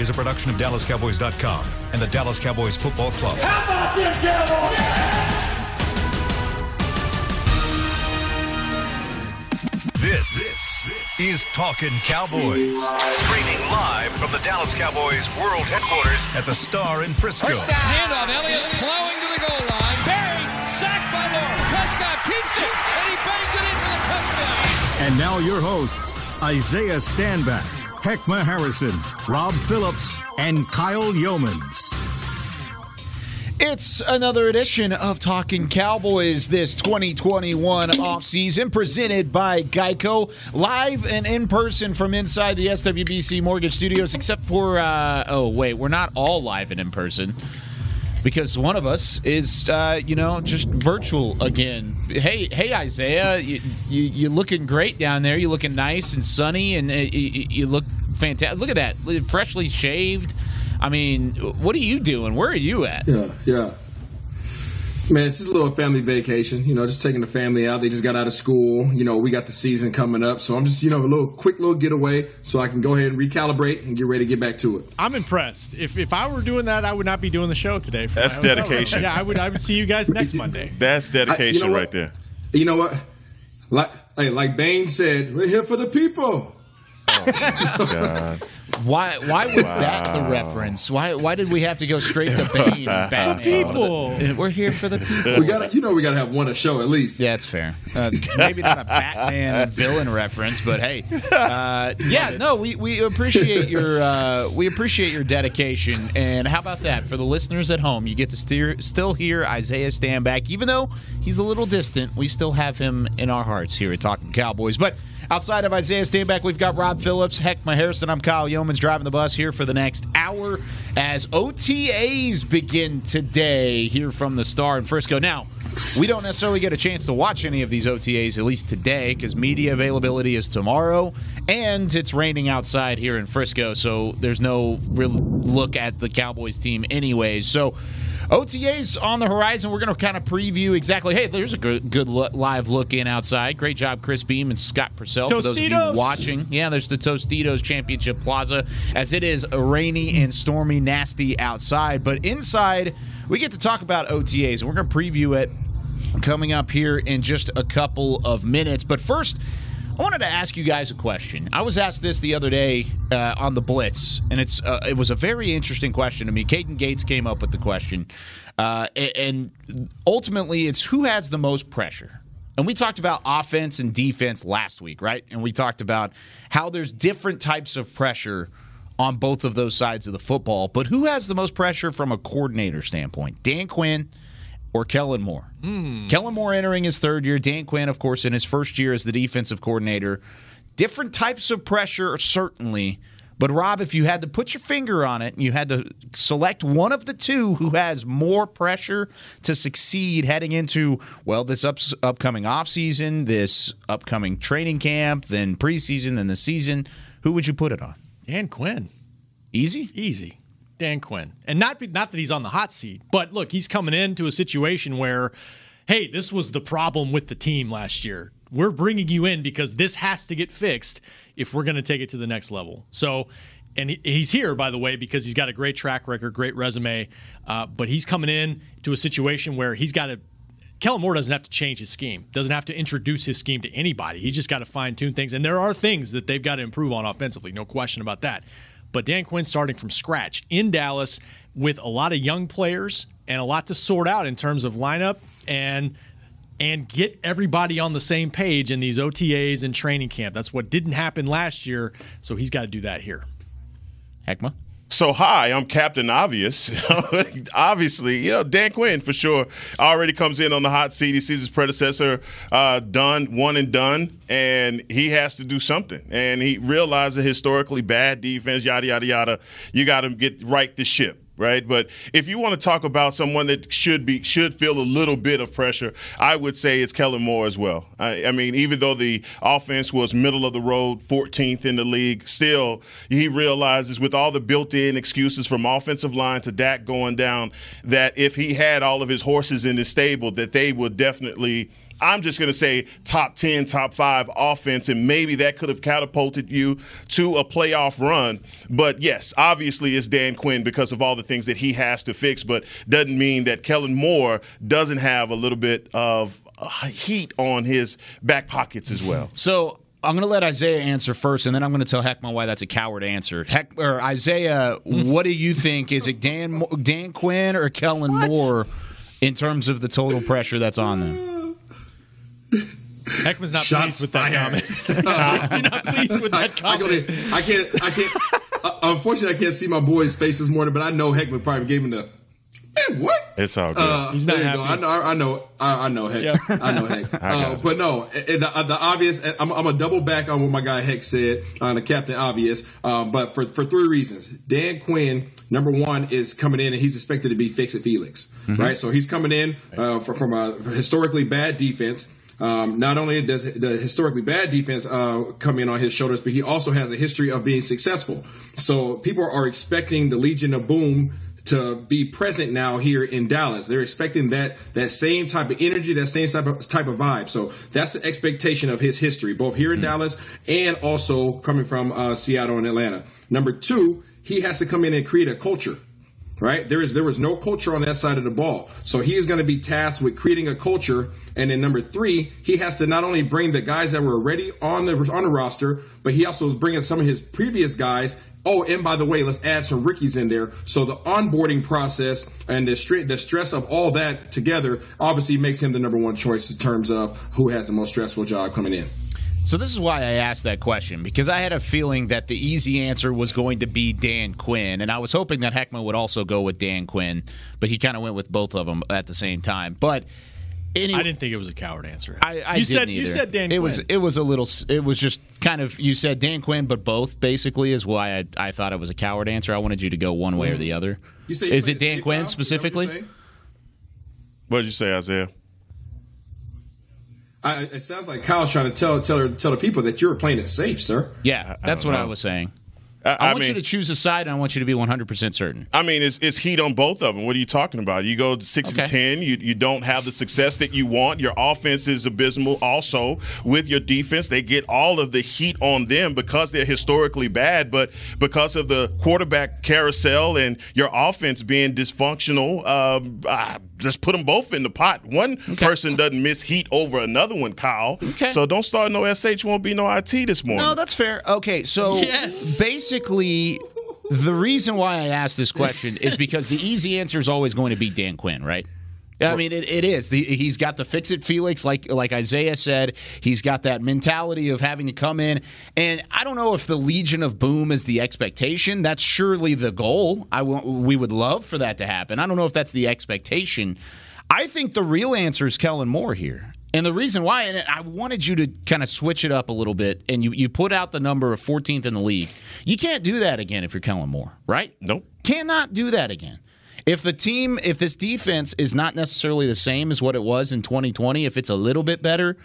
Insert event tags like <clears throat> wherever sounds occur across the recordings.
is a production of DallasCowboys.com and the Dallas Cowboys Football Club. How about them Cowboys? This, is Talking Cowboys. Streaming live from the Dallas Cowboys World Headquarters at the Star in Frisco. Handoff, Elliott plowing to the goal line. Barry, sacked by Lawrence. Prescott keeps it, and he bangs it in for the touchdown. And now your hosts, Isaiah Stanback, Heckma Harrison, Rob Phillips, and Kyle Youmans. It's another edition of Talking Cowboys this 2021 offseason presented by Geico, live and in person from inside the SWBC Mortgage Studios, except for, uh, oh, wait, we're not all live and in person because one of us is, uh, you know, just virtual again. Hey, hey, Isaiah, you, you, you're looking great down there. You're looking nice and sunny, and uh, you, you look fantastic. Look at that, freshly shaved. I mean, what are you doing? Where are you at? Yeah, yeah. Man, it's just a little family vacation. You know, just taking the family out. They just got out of school. You know, we got the season coming up, so I'm just you know a little quick little getaway so I can go ahead and recalibrate and get ready to get back to it. I'm impressed. If if I were doing that, I would not be doing the show today. for That's my hotel room. dedication. Yeah, I would. I would see you guys <laughs> next Monday. That's dedication I- you know right what? there. You know what? Like hey, like Bane said, we're here for the people. <laughs> God. Why? Why was that the reference? Why? Why did we have to go straight to Bane? and <laughs> Batman? people. We're here for the people. We got to you know we got to have one a show at least. Yeah, it's fair. <laughs> Uh, maybe not a Batman villain reference, but hey, uh, yeah, no, we, we appreciate your uh, we appreciate your dedication. And how about that for the listeners at home? You get to steer, still hear Isaiah Stanback, even though he's a little distant. We still have him in our hearts here at Talking Cowboys. But outside of Isaiah Stanback, we've got Rob Phillips, Heck my Harrison. I'm Kyle Youmans driving the bus here for the next hour as OTAs begin today here from the Star in Frisco. Now. We don't necessarily get a chance to watch any of these OTAs, at least today, because media availability is tomorrow, and it's raining outside here in Frisco, so there's no real look at the Cowboys team, anyways. So, OTAs on the horizon. We're going to kind of preview exactly. Hey, there's a good, good live look in outside. Great job, Chris Beam and Scott Purcell. For those of you watching, yeah, there's the Tostitos Championship Plaza as it is rainy and stormy, nasty outside. But inside, we get to talk about OTAs, and we're going to preview it coming up here in just a couple of minutes. But first, I wanted to ask you guys a question. I was asked this the other day uh, on the Blitz, and it's uh, it was a very interesting question to me. Caden Gates came up with the question, uh, and ultimately, it's who has the most pressure. And we talked about offense and defense last week, right? And we talked about how there's different types of pressure on both of those sides of the football. But who has the most pressure from a coordinator standpoint? Dan Quinn or Kellen Moore? Hmm. Kellen Moore entering his third year. Dan Quinn, of course, in his first year as the defensive coordinator. Different types of pressure, certainly. But Rob, if you had to put your finger on it and you had to select one of the two who has more pressure to succeed heading into, well, this up, upcoming offseason, this upcoming training camp, then preseason, then the season, who would you put it on? Dan Quinn, Easy? easy. Dan Quinn, and not be- not that he's on the hot seat, but look, he's coming into a situation where, hey, this was the problem with the team last year. We're bringing you in because this has to get fixed if we're going to take it to the next level. So, and he's here, by the way, because he's got a great track record, great resume. Uh, but he's coming in to a situation where he's got to. Kellen Moore doesn't have to change his scheme, doesn't have to introduce his scheme to anybody. He's just got to fine tune things. And there are things that they've got to improve on offensively, no question about that. But Dan Quinn starting from scratch in Dallas with a lot of young players and a lot to sort out in terms of lineup and and get everybody on the same page in these OTAs and training camp. That's what didn't happen last year, so he's got to do that here. Heckma? So hi, I'm Captain Obvious. <laughs> Obviously, you know Dan Quinn for sure already comes in on the hot seat. He sees his predecessor uh, done, one and done, and he has to do something. And he realizes historically bad defense, yada yada yada. You got to get right the ship. Right, but if you want to talk about someone that should be should feel a little bit of pressure, I would say it's Kellen Moore as well. I, I mean, even though the offense was middle of the road, 14th in the league, still he realizes with all the built-in excuses from offensive line to Dak going down, that if he had all of his horses in his stable, that they would definitely I'm just going to say top 10, top five offense, and maybe that could have catapulted you to a playoff run. But yes, obviously it's Dan Quinn because of all the things that he has to fix, but doesn't mean that Kellen Moore doesn't have a little bit of uh, heat on his back pockets as well. So I'm going to let Isaiah answer first, and then I'm going to tell Heckma why that's a coward answer. Heck, or Isaiah, what do you think? Is it Dan Dan Quinn or Kellen Moore in terms of the total pressure that's on them? Heckman's not Shots pleased with that fired. comment. <laughs> <laughs> You're not pleased with I, that I, go comment. to- I can't. I can't. uh, unfortunately, I can't see my boy's face this morning, but I know Heckman probably gave him the. Man, what? It's all good. Uh, He's not there you go. I know. I know. I, I know. Heck. Yeah. I know. Heck. <laughs> got Uh, but no, uh, the, uh, the obvious. I'm, I'm a double back on what my guy Heck said on the captain obvious. Um, but for for three reasons. Dan Quinn, number one, is coming in and he's expected to be fix it Felix, right? So he's coming in uh, for, from a historically bad defense. Um, not only does the historically bad defense uh, come in on his shoulders, but he also has a history of being successful. So people are expecting the Legion of Boom to be present now here in Dallas. They're expecting that that same type of energy, that same type of type of vibe. So that's the expectation of his history, both here in Dallas and also coming from uh, Seattle and Atlanta. Number two, he has to come in and create a culture right? There is there was no culture on that side of the ball, so he is going to be tasked with creating a culture. And then number three, he has to not only bring the guys that were already on the on the roster, but he also is bringing some of his previous guys. Oh, and by the way, let's add some rookies in there. So the onboarding process and the the stress of all that together obviously makes him the number one choice in terms of who has the most stressful job coming in. So this is why I asked that question because I had a feeling that the easy answer was going to be Dan Quinn, and I was hoping that Heckman would also go with Dan Quinn, but he kind of went with both of them at the same time. But anyway, I didn't think it was a coward answer. I, I you didn't said either. you said Dan. It Quinn. was it was a little. It was just kind of you said Dan Quinn, but both basically is why I, I thought it was a coward answer. I wanted you to go one way or mm-hmm. the other. You say is it Dan Quinn now? Is you're specifically? What did you say, Isaiah? I, it sounds like Kyle's trying to tell tell her, tell the people that you're playing it safe, sir. Yeah, that's what know. I was saying. I, I, want mean, you to choose a side, and I want you to be 100 percent certain. I mean, it's, it's heat on both of them. What are you talking about? You go six Okay. and ten. You you don't have the success that you want. Your offense is abysmal. Also, with your defense, they get all of the heat on them because they're historically bad. But because of the quarterback carousel and your offense being dysfunctional, um, just put them both in the pot. One person doesn't miss heat over another one, Kyle. Okay. So don't start no sh. Won't be no it this morning. No, that's fair. Okay, so Yes. basically, the reason why I asked this question is because the easy answer is always going to be Dan Quinn, right? I mean, it, it is. The, he's got the fix it Felix, like like Isaiah said. He's got that mentality of having to come in, and I don't know if the Legion of Boom is the expectation. That's surely the goal. I we would love for that to happen. I don't know if that's the expectation. I think the real answer is Kellen Moore here. And the reason why, and I wanted you to kind of switch it up a little bit, and you, you put out the number of 14th in the league. You can't do that again if you're Kellen Moore, right? Nope. Cannot do that again. If the team, if this defense is not necessarily the same as what it was in 2020, if it's a little bit better,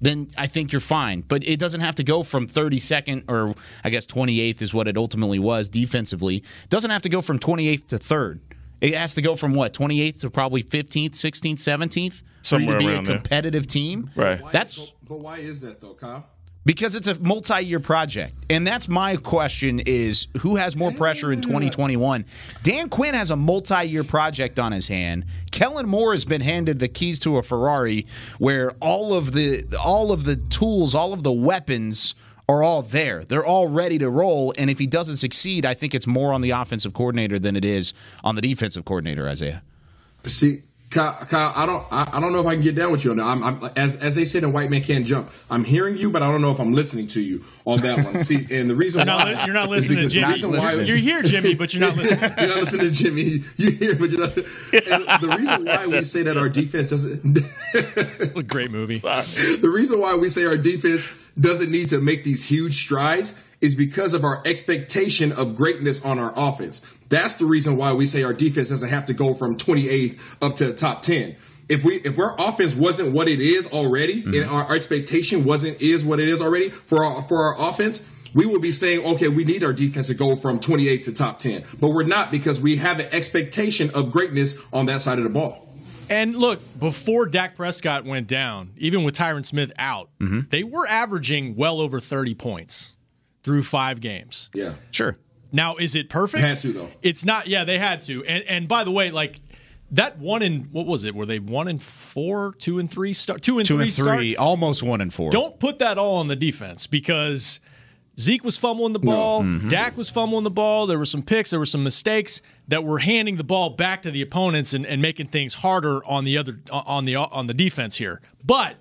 then I think you're fine. But it doesn't have to go from 32nd or I guess 28th is what it ultimately was defensively. It doesn't have to go from 28th to 3rd. It has to go from what 28th to probably 15th, 16th, 17th Somewhere for you to be around a there. competitive team. Right. That's but, but why is that though, Kyle? Because it's a multi-year project. And that's my question is who has more pressure in 2021 dan quinn has a multi-year project on his hand. Kellen moore has been handed the keys to a ferrari where all of the all of the tools all of the weapons are all there. They're all ready to roll. And if he doesn't succeed i think it's more on the offensive coordinator than it is on the defensive coordinator isaiah. See, Kyle, Kyle I don't, I, I don't know if I can get down with you on that. I'm, I'm, as, as they said in White Man Can't Jump, I'm hearing you, but I don't know if I'm listening to you on that one. See, and the reason You're not, why li- you're not listening to the Jimmy. why- You're here, Jimmy, but you're not listening. <laughs> You're not listening to Jimmy. You hear, but you're not. The reason why we say that our defense doesn't. What a great movie. <laughs> the reason why we say our defense doesn't need to make these huge strides is because of our expectation of greatness on our offense. That's the reason why we say our defense doesn't have to go from 28th up to the top 10. If we if our offense wasn't what it is already, and our, our expectation wasn't is what it is already for our for our offense, we would be saying, okay, we need our defense to go from 28th to top 10. But we're not because we have an expectation of greatness on that side of the ball. And look, before Dak Prescott went down, even with Tyron Smith out, Mm-hmm. they were averaging well over 30 points through five games. Yeah. Sure. Now, is it perfect? Had to, though. It's not. Yeah, they had to. And and by the way, like that one in what was it? Were they one and four, two and three start, two and Two three and start? three, almost one and four. Don't put that all on the defense because Zeke was fumbling the ball, Mm-hmm. Dak was fumbling the ball. There were some picks, there were some mistakes that were handing the ball back to the opponents and, and making things harder on the other on the on the defense here. But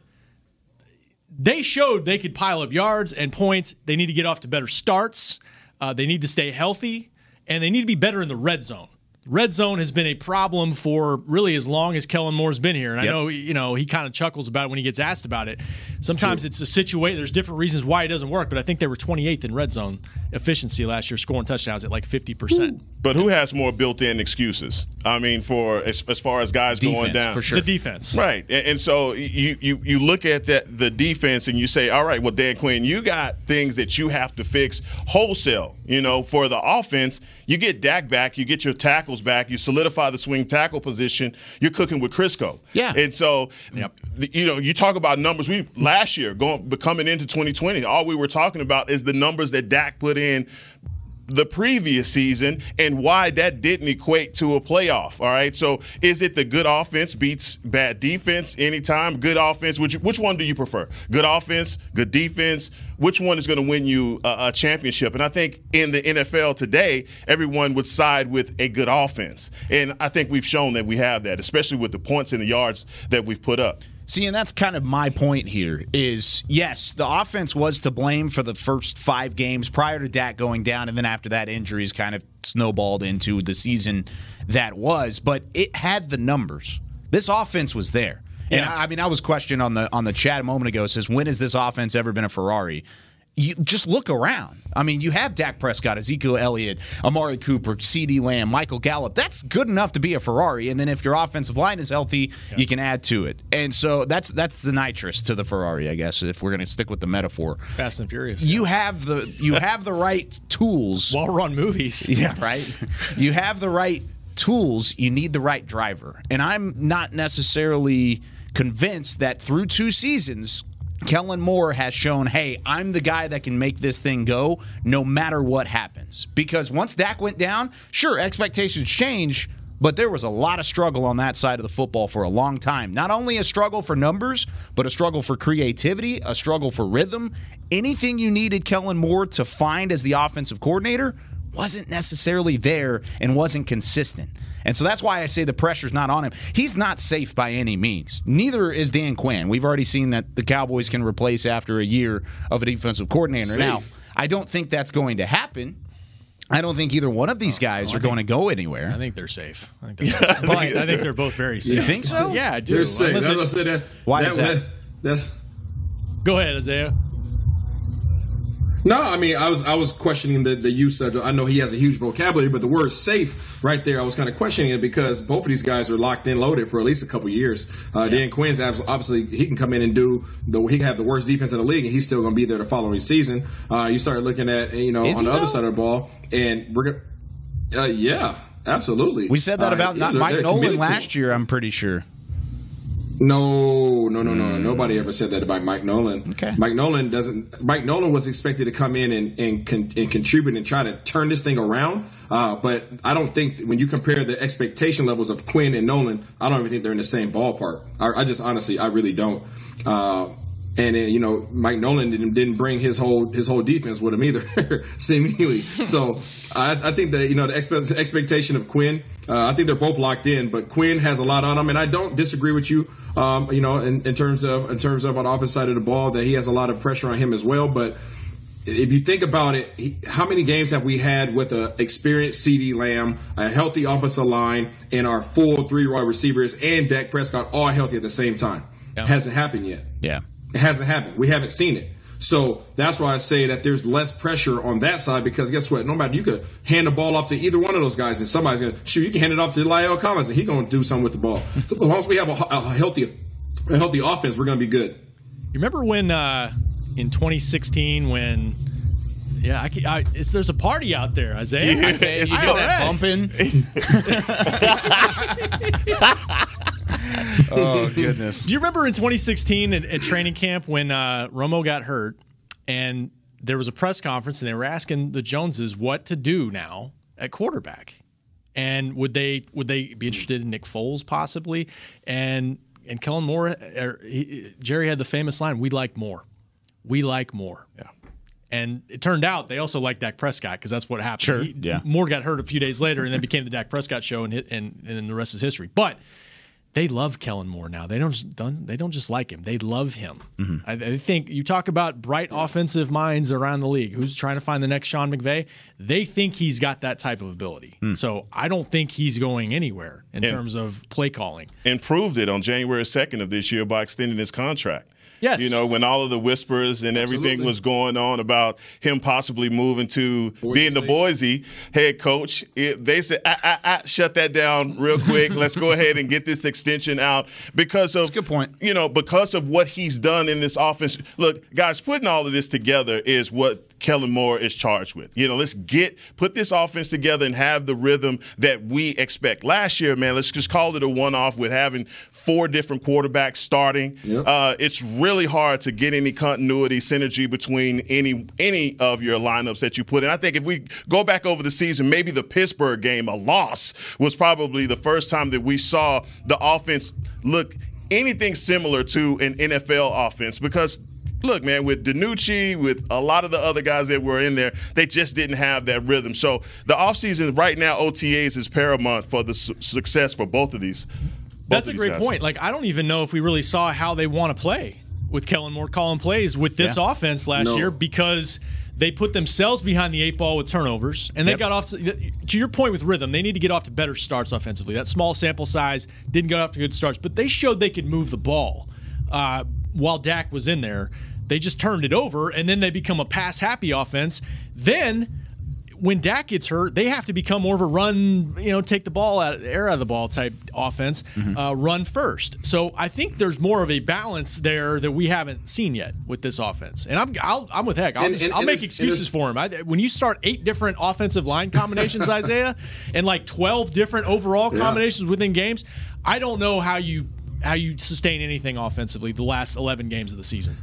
they showed they could pile up yards and points. They need to get off to better starts. Uh, they need to stay healthy, and they need to be better in the red zone. Red zone has been a problem for really as long as Kellen Moore's been here, and I know you know he kind of chuckles about it when he gets asked about it. Sometimes it's a situation. There's different reasons why it doesn't work, but I think they were 28th in red zone efficiency last year, scoring touchdowns at like 50 percent. But who has more built-in excuses? I mean, for as, as far as guys going down, for sure. The defense, Right, and, and so you, you you look at that the defense and you say, all right, well, Dan Quinn, you got things that you have to fix wholesale. You know, for the offense, you get Dak back, you get your tackles back, you solidify the swing tackle position. You're cooking with Crisco. Yeah. and so th- you know, you talk about numbers. We last year going but coming into 2020, all we were talking about is the numbers that Dak put in the previous season and why that didn't equate to a playoff. All right. So is it the good offense beats bad defense anytime? Good offense. Which which one do you prefer? Good offense, good defense. Which one is going to win you a, a championship? And I think in the NFL today, everyone would side with a good offense. And I think we've shown that we have that, especially with the points and the yards that we've put up. See, and that's kind of my point here is yes, the offense was to blame for the first five games prior to Dak going down, and then after that, injuries kind of snowballed into the season that was, but it had the numbers. This offense was there. And Yeah. I I mean, I was questioned on the on the chat a moment ago. Says, when has this offense ever been a Ferrari? You just look around. I mean, you have Dak Prescott, Ezekiel Elliott, Amari Cooper, CeeDee Lamb, Michael Gallup. That's good enough to be a Ferrari. And then if your offensive line is healthy, you can add to it. And so that's that's the nitrous to the Ferrari, I guess, if we're going to stick with the metaphor. Fast and Furious. You have the you have the right tools. <laughs> well-run movies. <laughs> Yeah, right. you have the right tools, you need the right driver. And I'm not necessarily convinced that through two seasons, Kellen Moore has shown, hey, I'm the guy that can make this thing go no matter what happens. Because once Dak went down, sure, expectations change, but there was a lot of struggle on that side of the football for a long time. Not only a struggle for numbers, but a struggle for creativity, a struggle for rhythm. Anything you needed Kellen Moore to find as the offensive coordinator wasn't necessarily there and wasn't consistent. And so that's why I say the pressure's not on him. He's not safe by any means. Neither is Dan Quinn. We've already seen that the Cowboys can replace after a year of a defensive coordinator. Safe. Now, I don't think that's going to happen. I don't think either one of these oh, guys are going to go anywhere. I think they're safe. I think <laughs> they're, but I think they're both very safe. You think so? Yeah, I do. They're safe. Unless That's it- I said. That, Why is that? That's go ahead, Isaiah. No, I mean, I was I was questioning the, the usage. I know he has a huge vocabulary, but the word "safe" right there, I was kind of questioning it because both of these guys are locked in, loaded for at least a couple years. Uh, Dan Quinn's obviously he can come in and do the he can have the worst defense in the league, and he's still going to be there the following season. Uh, you start looking at you know Is on he, the other side of the ball, and we're gonna, uh, yeah, absolutely. We said that Uh, about yeah, not Mike Nolan last year, I'm pretty sure. No, no, no, no. Nobody ever said that about Mike Nolan. Okay. Mike Nolan doesn't. Mike Nolan was expected to come in and and, con, and contribute and try to turn this thing around. Uh, but I don't think when you compare the expectation levels of Quinn and Nolan, I don't even think they're in the same ballpark. I, I just honestly, I really don't. Uh, and then, you know, Mike Nolan didn't, didn't bring his whole his whole defense with him either, <laughs> seemingly. So I, I think that you know the expe- expectation of Quinn. Uh, I think they're both locked in, but Quinn has a lot on him, and I don't disagree with you. Um, you know, in, in terms of in terms of on the offense side of the ball, that he has a lot of pressure on him as well. But if you think about it, how many games have we had with a experienced CeeDee Lamb, a healthy offensive line, and our full three wide receivers and Dak Prescott all healthy at the same time? Hasn't happened yet. Yeah. It hasn't happened. We haven't seen it. So that's why I say that there's less pressure on that side because guess what? No matter you could hand the ball off to either one of those guys and somebody's gonna shoot. You can hand it off to Lyle Collins and he's gonna do something with the ball. As long as we have a, a healthy, a healthy offense, we're gonna be good. You remember when uh, in 2016 when yeah, I, ca- I, it's, there's a party out there, Isaiah. Yeah, Isaiah, you I get know that bumping. <laughs> <laughs> <laughs> <laughs> oh goodness. Do you remember in 2016 at, at training camp when uh, Romo got hurt and there was a press conference and they were asking the Joneses what to do now at quarterback, and would they would they be interested in Nick Foles possibly? And and Kellen Moore, er, he, Jerry had the famous line, "We like more, we like more." Yeah. And it turned out they also liked Dak Prescott because that's what happened. Sure, He- yeah. Moore got hurt a few days later and then became the Dak Prescott show, and hit, and and then the rest is history. But they love Kellen Moore now. They don't just don't, they don't just like him; they love him. Mm-hmm. I, I think you talk about bright offensive minds around the league. Who's trying to find the next Sean McVay? They think he's got that type of ability. Hmm. So I don't think he's going anywhere in Yeah. terms of play calling. and proved it on January 2nd of this year by extending his contract. Yes. You know, when all of the whispers and everything was going on about him possibly moving to being the Boise head coach, it, they said, ah, ah, ah, shut that down real quick. <laughs> Let's go ahead and get this extension out because of a good point. You know, because of what he's done in this offense. Look, guys, putting all of this together is what Kellen Moore is charged with. You know, let's get put this offense together and have the rhythm that we expect. Last year, man, let's just call it a one-off with having four different quarterbacks starting. Yep. Uh, it's really hard to get any continuity, synergy between any any of your lineups that you put in. I think if we go back over the season, maybe the Pittsburgh game, a loss, was probably the first time that we saw the offense look anything similar to an NFL offense because look, man, with DiNucci, with a lot of the other guys that were in there, they just didn't have that rhythm. So the offseason right now, OTAs is paramount for the su- success for both of these. Both That's a great guys. point. Like I don't even know if we really saw how they want to play with Kellen Moore calling plays with this Yeah. offense last No. year because they put themselves behind the eight ball with turnovers and they Yep. got off to, to your point with rhythm they need to get off to better starts offensively that small sample size didn't get off to good starts but they showed they could move the ball uh, while Dak was in there they just turned it over and then they become a pass happy offense then when Dak gets hurt, they have to become more of a run, you know, take the ball out, air out of the ball type offense, uh, run first. So I think there's more of a balance there that we haven't seen yet with this offense. And I'm I'll, I'm with Heck. I'll, And- just, and- I'll and make excuses for him. I, when you start eight different offensive line combinations, <laughs> Isaiah, and like 12 different overall Yeah. combinations within games, I don't know how you how you sustain anything offensively the last 11 games of the season.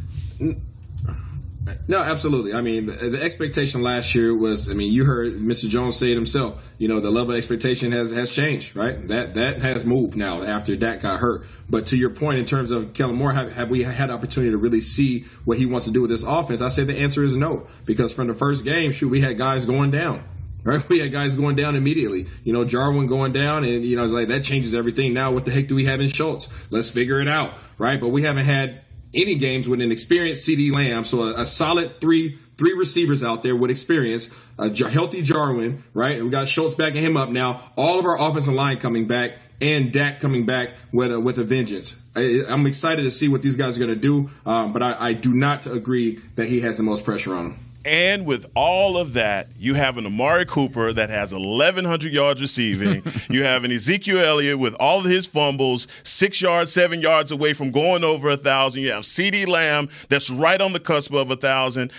No, absolutely. I mean, the, the expectation last year was. I mean, you heard Mr. Jones say it himself. You know, the level of expectation has has changed, right? That that has moved now after Dak got hurt. But to your point, in terms of Kellen Moore, have, have we had opportunity to really see what he wants to do with this offense? I say the answer is no, because from the first game, shoot, we had guys going down. Right, <laughs> we had guys going down immediately. You know, Jarwin going down, and you know, it's like that changes everything. Now, what the heck do we have in Schultz? Let's figure it out, right? But we haven't had any games with an experienced CeeDee Lamb, so a, a solid three three receivers out there with experience, a healthy Jarwin, right? And we got Schultz backing him up now. All of our offensive line coming back, and Dak coming back with a, with a vengeance. I, I'm excited to see what these guys are going to do, um, but I, I do not agree that he has the most pressure on him. And with all of that, you have an Amari Cooper that has 1,100 yards receiving. <laughs> you have an Ezekiel Elliott with all of his fumbles, six yards, seven yards away from going over a thousand. You have CeeDee Lamb that's right on the cusp of a thousand.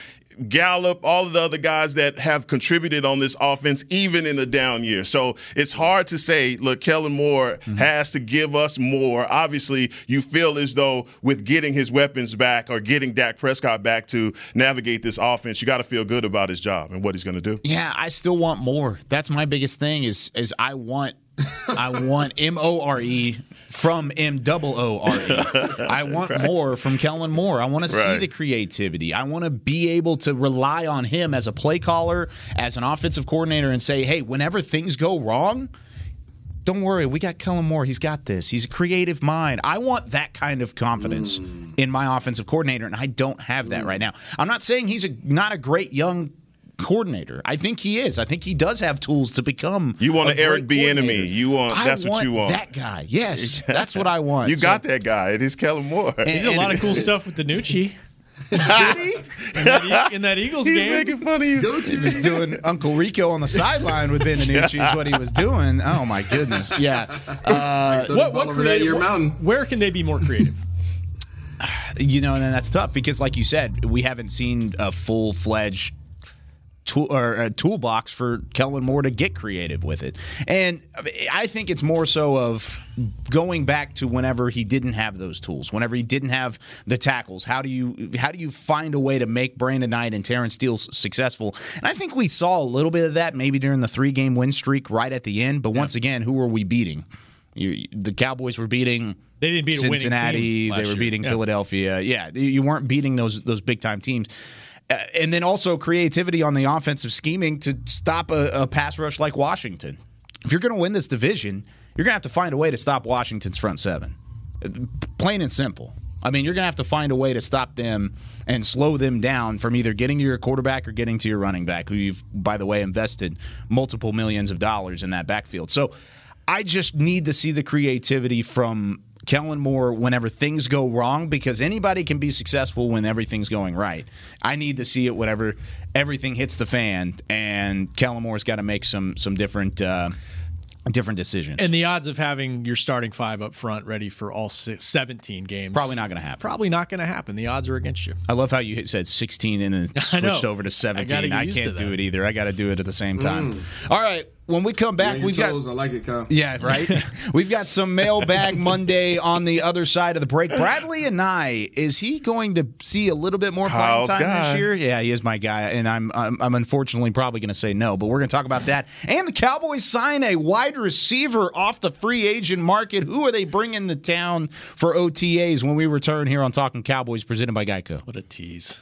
Gallup, all of the other guys that have contributed on this offense, even in the down year. So it's hard to say, look, Kellen Moore mm-hmm. has to give us more. Obviously, you feel as though with getting his weapons back or getting Dak Prescott back to navigate this offense, you got to feel good about his job and what he's going to do. Yeah, I still want more. That's my biggest thing is is I want I want M O R E from M double O R E. <laughs> I want more from Kellen Moore. I want to see Right. the creativity. I want to be able to rely on him as a play caller, as an offensive coordinator, and say, hey, whenever things go wrong, don't worry, we got Kellen Moore. He's got this. He's a creative mind. I want that kind of confidence hmm. in my offensive coordinator, and I don't have that hmm. right now. I'm not saying he's a, not a great young coordinator. I think he is. I think he does have tools to become. You want a an Eric great Bieniemy. coordinator. You want- I that's what you want. That guy. Yes, <laughs> that's what I want. You So- got that guy. It is Kellen Moore. And- He did a lot of cool <laughs> stuff with DiNucci. <laughs> in, that, in that Eagles game. He's game. making fun of you. He was doing Uncle Rico on the sideline with Ben DiNucci is what he was doing. Oh my goodness. Yeah. Uh, what what creative? Ear what- Mountain. where can they be more creative? <sighs> you know, and then that's tough because, like you said, we haven't seen a full fledged tool or a toolbox for Kellen Moore to get creative with it. And I think it's more so of going back to whenever he didn't have those tools, whenever he didn't have the tackles. How do you how do you find a way to make Brandon Knight and Terence Steele successful? And I think we saw a little bit of that maybe during the three game win streak right at the end. But once again, who were we beating? You, the Cowboys were beating. They didn't beat a winning Cincinnati. They were year. beating Yeah. Philadelphia. Yeah, you weren't beating those those big time teams. Uh, and then also creativity on the offensive scheming to stop a, a pass rush like Washington. If you're going to win this division, you're going to have to find a way to stop Washington's front seven. Plain and simple. I mean, you're going to have to find a way to stop them and slow them down from either getting to your quarterback or getting to your running back, who you've, by the way, invested multiple millions of dollars in that backfield. So I just need to see the creativity from Kellen Moore whenever things go wrong because anybody can be successful when everything's going right. I need to see it whenever everything hits the fan and Kellen Moore's got to make some some different uh, different decisions. And the odds of having your starting five up front ready for all si 17 games Probably not going to happen. Probably not going to happen. The odds are against you. I love how you said 16 and then <laughs> switched over to 17. gotta I, get used to can't do it either. I got to do it at the same time. All right, when we come back, we've got I like it, Kyle. Yeah, right. <laughs> We've got some mailbag Monday on the other side of the break. Bradlee Anae, is he going to see a little bit more prime Kyle's time guy. this year? Yeah, he is my guy, and I'm I'm, I'm unfortunately probably going to say no, but we're going to talk about that. And the Cowboys sign a wide receiver off the free agent market. Who are they bringing to town for OTAs when we return here on Talking Cowboys, presented by Geico? What a tease.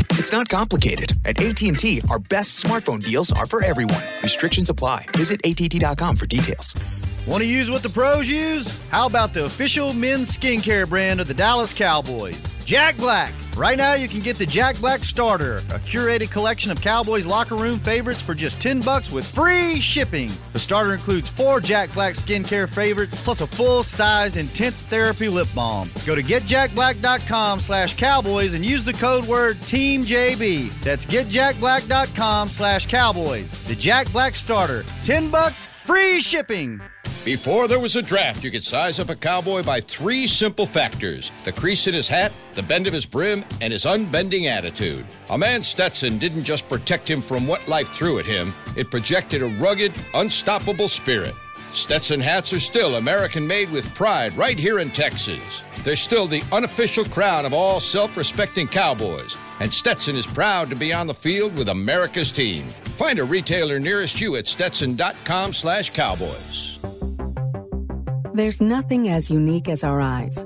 It's not complicated. At AT&T, our best smartphone deals are for everyone. Restrictions apply. Visit att.com for details. Want to use what the pros use? How about the official men's skincare brand of the Dallas Cowboys? Jack Black. Right now, you can get the Jack Black Starter, a curated collection of Cowboys locker room favorites for just 10 bucks with free shipping. The starter includes four Jack Black skincare favorites plus a full-sized intense therapy lip balm. Go to getjackblack.com slash cowboys and use the code word TEAMJB. That's getjackblack.com slash cowboys. The Jack Black Starter. 10 bucks, free shipping. Before there was a draft, you could size up a cowboy by three simple factors the crease in his hat, bend of his brim, and his unbending attitude. A man Stetson didn't just protect him from what life threw at him, it projected a rugged, unstoppable spirit. Stetson hats are still American made with pride right here in Texas. They're still the unofficial crown of all self respecting cowboys, and Stetson is proud to be on the field with America's team. Find a retailer nearest you at stetson.com slash cowboys. There's nothing as unique as our eyes,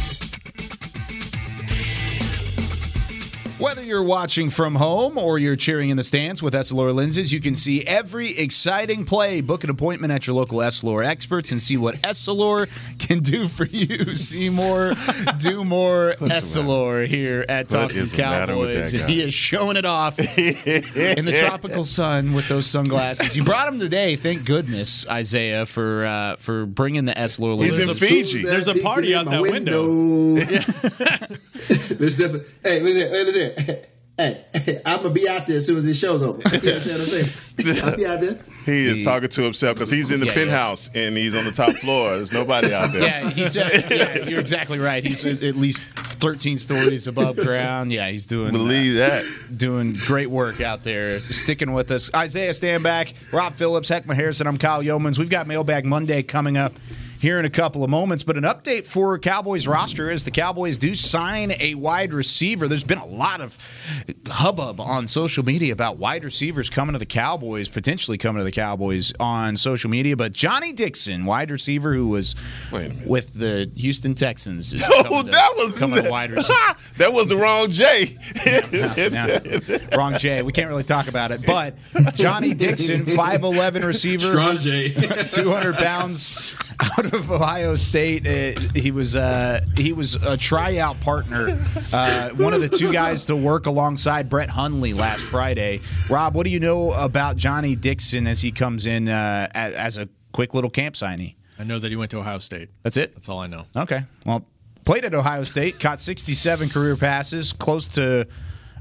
You're watching from home or you're cheering in the stands with Essilor lenses, you can see every exciting play. Book an appointment at your local Essilor experts and see what Essilor can do for you. <laughs> See more, do more Essilor here at What Talking is the matter with Cowboys. that <laughs> guy? he is showing it off <laughs> in the tropical sun with those sunglasses. You brought him today. Thank goodness, Isaiah, for uh, for bringing the Essilor lenses. He's lenses. in Fiji. There's a party out that window. There's definitely. Hey, listen, hey, listen. Hey, I'm gonna be out there as soon as this show's over. You understand what I'm saying? I'll be out there. He is talking to himself because he's in the Yeah, penthouse and he's on the top floor. There's nobody out there. Yeah, he said. Yeah, you're exactly right. He's at at least 13 stories above ground. Yeah, he's doing Believe uh, that. doing great work out there, sticking with us. Isaiah Stanback, Rob Phillips, Heckma Harrison. I'm Kyle Youmans. We've got Mailbag Monday coming up here in a couple of moments. But an update for Cowboys roster as the Cowboys do sign a wide receiver. There's been a lot of hubbub on social media about wide receivers coming to the Cowboys, potentially coming to the Cowboys on social media. But Johnny Dixon, wide receiver who was with the Houston Texans, is <laughs> Oh, coming to, that was coming to wide <laughs> receiver. that was the wrong J. Yeah. Wrong Jay. We can't really talk about it. But Johnny Dixon, 5'11 receiver. Strong J. 200 pounds <laughs> out of Ohio State. Uh, he was uh, he was a tryout partner, uh, one of the two guys to work alongside Brett Hundley last Friday. Rob, what do you know about Johnny Dixon as he comes in uh, as, as a quick little camp signee? I know that he went to Ohio State. That's it. That's all I know. Okay. Well, played at Ohio State, caught 67 career passes, close to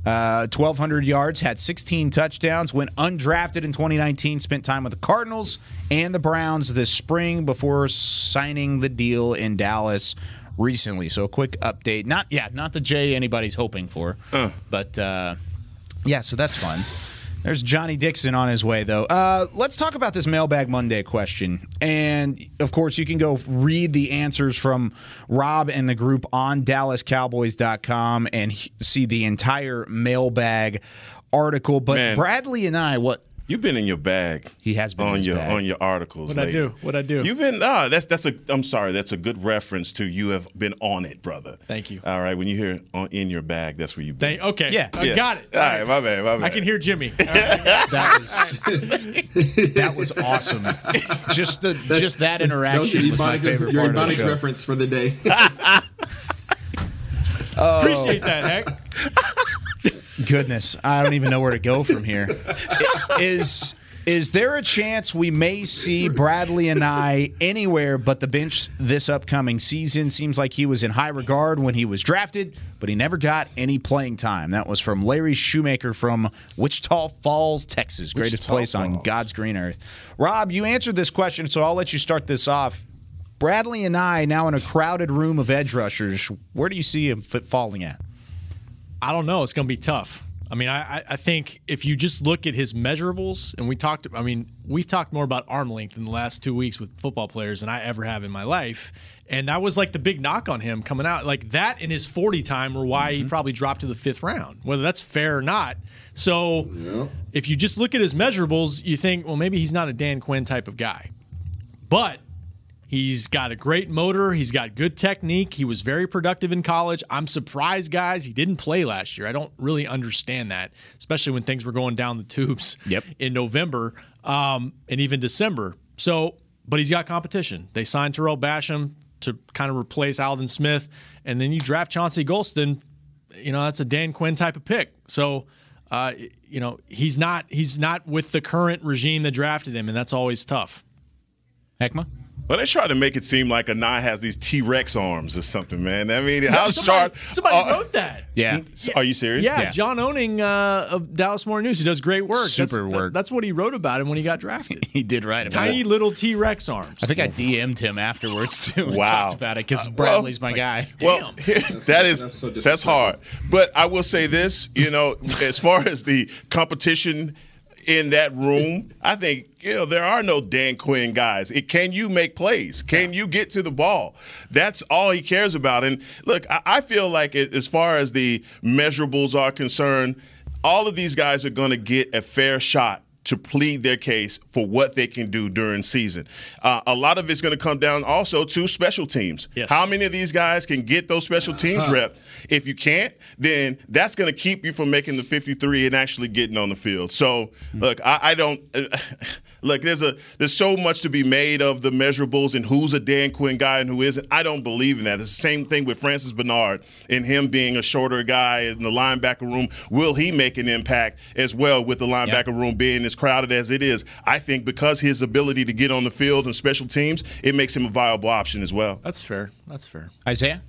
uh, 1,200 yards, had 16 touchdowns, went undrafted in 2019, spent time with the Cardinals and the Browns this spring before signing the deal in Dallas recently. So a quick update. Not yeah, not the J anybody's hoping for, but uh, yeah. So that's fun. There's Johnny Dixon on his way, though. Uh, let's talk about this Mailbag Monday question. And of course, you can go read the answers from Rob and the group on DallasCowboys.com and see the entire mailbag article. But Man. Bradlee Anae, what You've been in your bag. He has been in on his your bag. on your articles. What'd I do? What'd I do? You've been ah, that's that's a I'm sorry, that's a good reference to you have been on it, brother. Thank you. All right, when you hear on in your bag, that's where you've been. Thank, okay. Yeah. I got it. All right, my bad, my bad. I can hear Jimmy. <laughs> All right. that was that was awesome. Just the just that That interaction your was my favorite your part of the show. reference for the day. <laughs> Appreciate that, Heck. <laughs> Goodness, I don't even know where to go from here. Is is there a chance we may see Bradlee Anae anywhere but the bench this upcoming season? Seems like he was in high regard when he was drafted, but he never got any playing time. That was from Larry Shoemaker from Wichita Falls, Texas, greatest Wichita place on God's green earth. Rob, you answered this question, so I'll let you start this off. Bradlee Anae now in a crowded room of edge rushers. Where do you see him falling at? I don't know. It's going to be tough. I mean, I, I- think if you just look at his measurables, and we talked, I mean, we've talked more about arm length in the last two weeks with football players than I ever have in my life. And that was like the big knock on him coming out. Like that and his 40 time were why he mm-hmm. probably dropped to the fifth round, whether that's fair or not. So if you just look at his measurables, you think, well, maybe he's not a Dan Quinn type of guy. But He's got a great motor. He's got good technique. He was very productive in college. I'm surprised, guys, he didn't play last year. I don't really understand that, especially when things were going down the tubes Yep. in November um, and even December. So, but he's got competition. They signed Tarell Basham to kind of replace Aldon Smith, and then you draft Chauncey Golston. You know, that's a Dan Quinn type of pick. So, uh, you know, he's not he's not with the current regime that drafted him, and that's always tough. Heckma? Well, they try to make it seem like Anae has these T Rex arms or something, man. I mean, how somebody, sharp? Somebody uh, wrote that. Yeah. Are you serious? Yeah, John Owning uh, of Dallas Morning News. He does great work. Super that's, work. That's what he wrote about him when he got drafted. <laughs> He did right about Tiny it. little T Rex arms. I think I DM'd him afterwards too. and Wow. talked about it because Uh, well, Bradlee's my guy. Well, <laughs> that is that's so that's hard. But I will say this, you know, as far as the competition in that room, I think you know there are no Dan Quinn guys. It, can you make plays? Can you get to the ball? That's all he cares about. And look, I, I feel like it, as far as the measurables are concerned, all of these guys are going to get a fair shot to plead their case for what they can do during season. Uh, a lot of it's going to come down also to special teams. Yes. How many of these guys can get those special teams rep? If you can't, then that's going to keep you from making the 53 and actually getting on the field. So, look, I, I don't. <laughs> look, there's a there's so much to be made of the measurables and who's a Dan Quinn guy and who isn't. I don't believe in that. It's the same thing with Francis Bernard and him being a shorter guy in the linebacker room. Will he make an impact as well with the linebacker room being as crowded as it is? I think because his ability to get on the field and special teams, it makes him a viable option as well. That's fair. That's fair. Isaiah?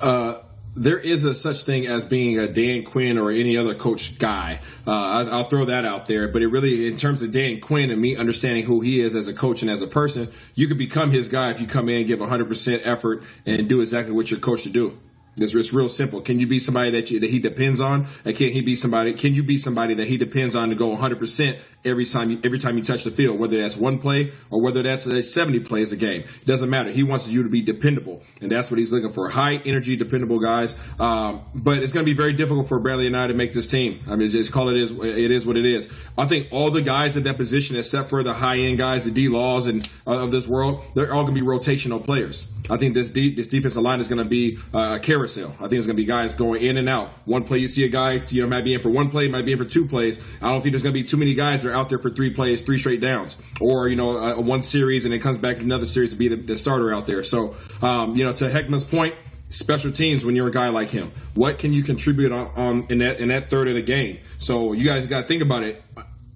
Uh, there is a such thing as being a Dan Quinn or any other coach guy. Uh, I, I'll throw that out there. But it really, in terms of Dan Quinn and me understanding who he is as a coach and as a person, you can become his guy if you come in, give 100% effort, and do exactly what you're coached to do. It's, it's real simple. Can you be somebody that you, that he depends on, and can he be somebody? Can you be somebody that he depends on to go 100 percent every time you, every time you touch the field, whether that's one play or whether that's uh, 70 plays a game? It doesn't matter. He wants you to be dependable, and that's what he's looking for. High energy, dependable guys. Um, but it's going to be very difficult for Bradlee Anae to make this team. I mean, just call it is it is what it is. I think all the guys at that position, except for the high end guys, the D laws and uh, of this world, they're all going to be rotational players. I think this this defensive line is going to be uh, a carousel. I think it's going to be guys going in and out. One play you see a guy, you know, might be in for one play, might be in for two plays. I don't think there's going to be too many guys that are out there for three plays, three straight downs, or you know, a, a one series and it comes back another series to be the, the starter out there. So, um, you know, to Heckman's point, special teams when you're a guy like him. What can you contribute on, on in that in that third of the game? So you guys got to think about it.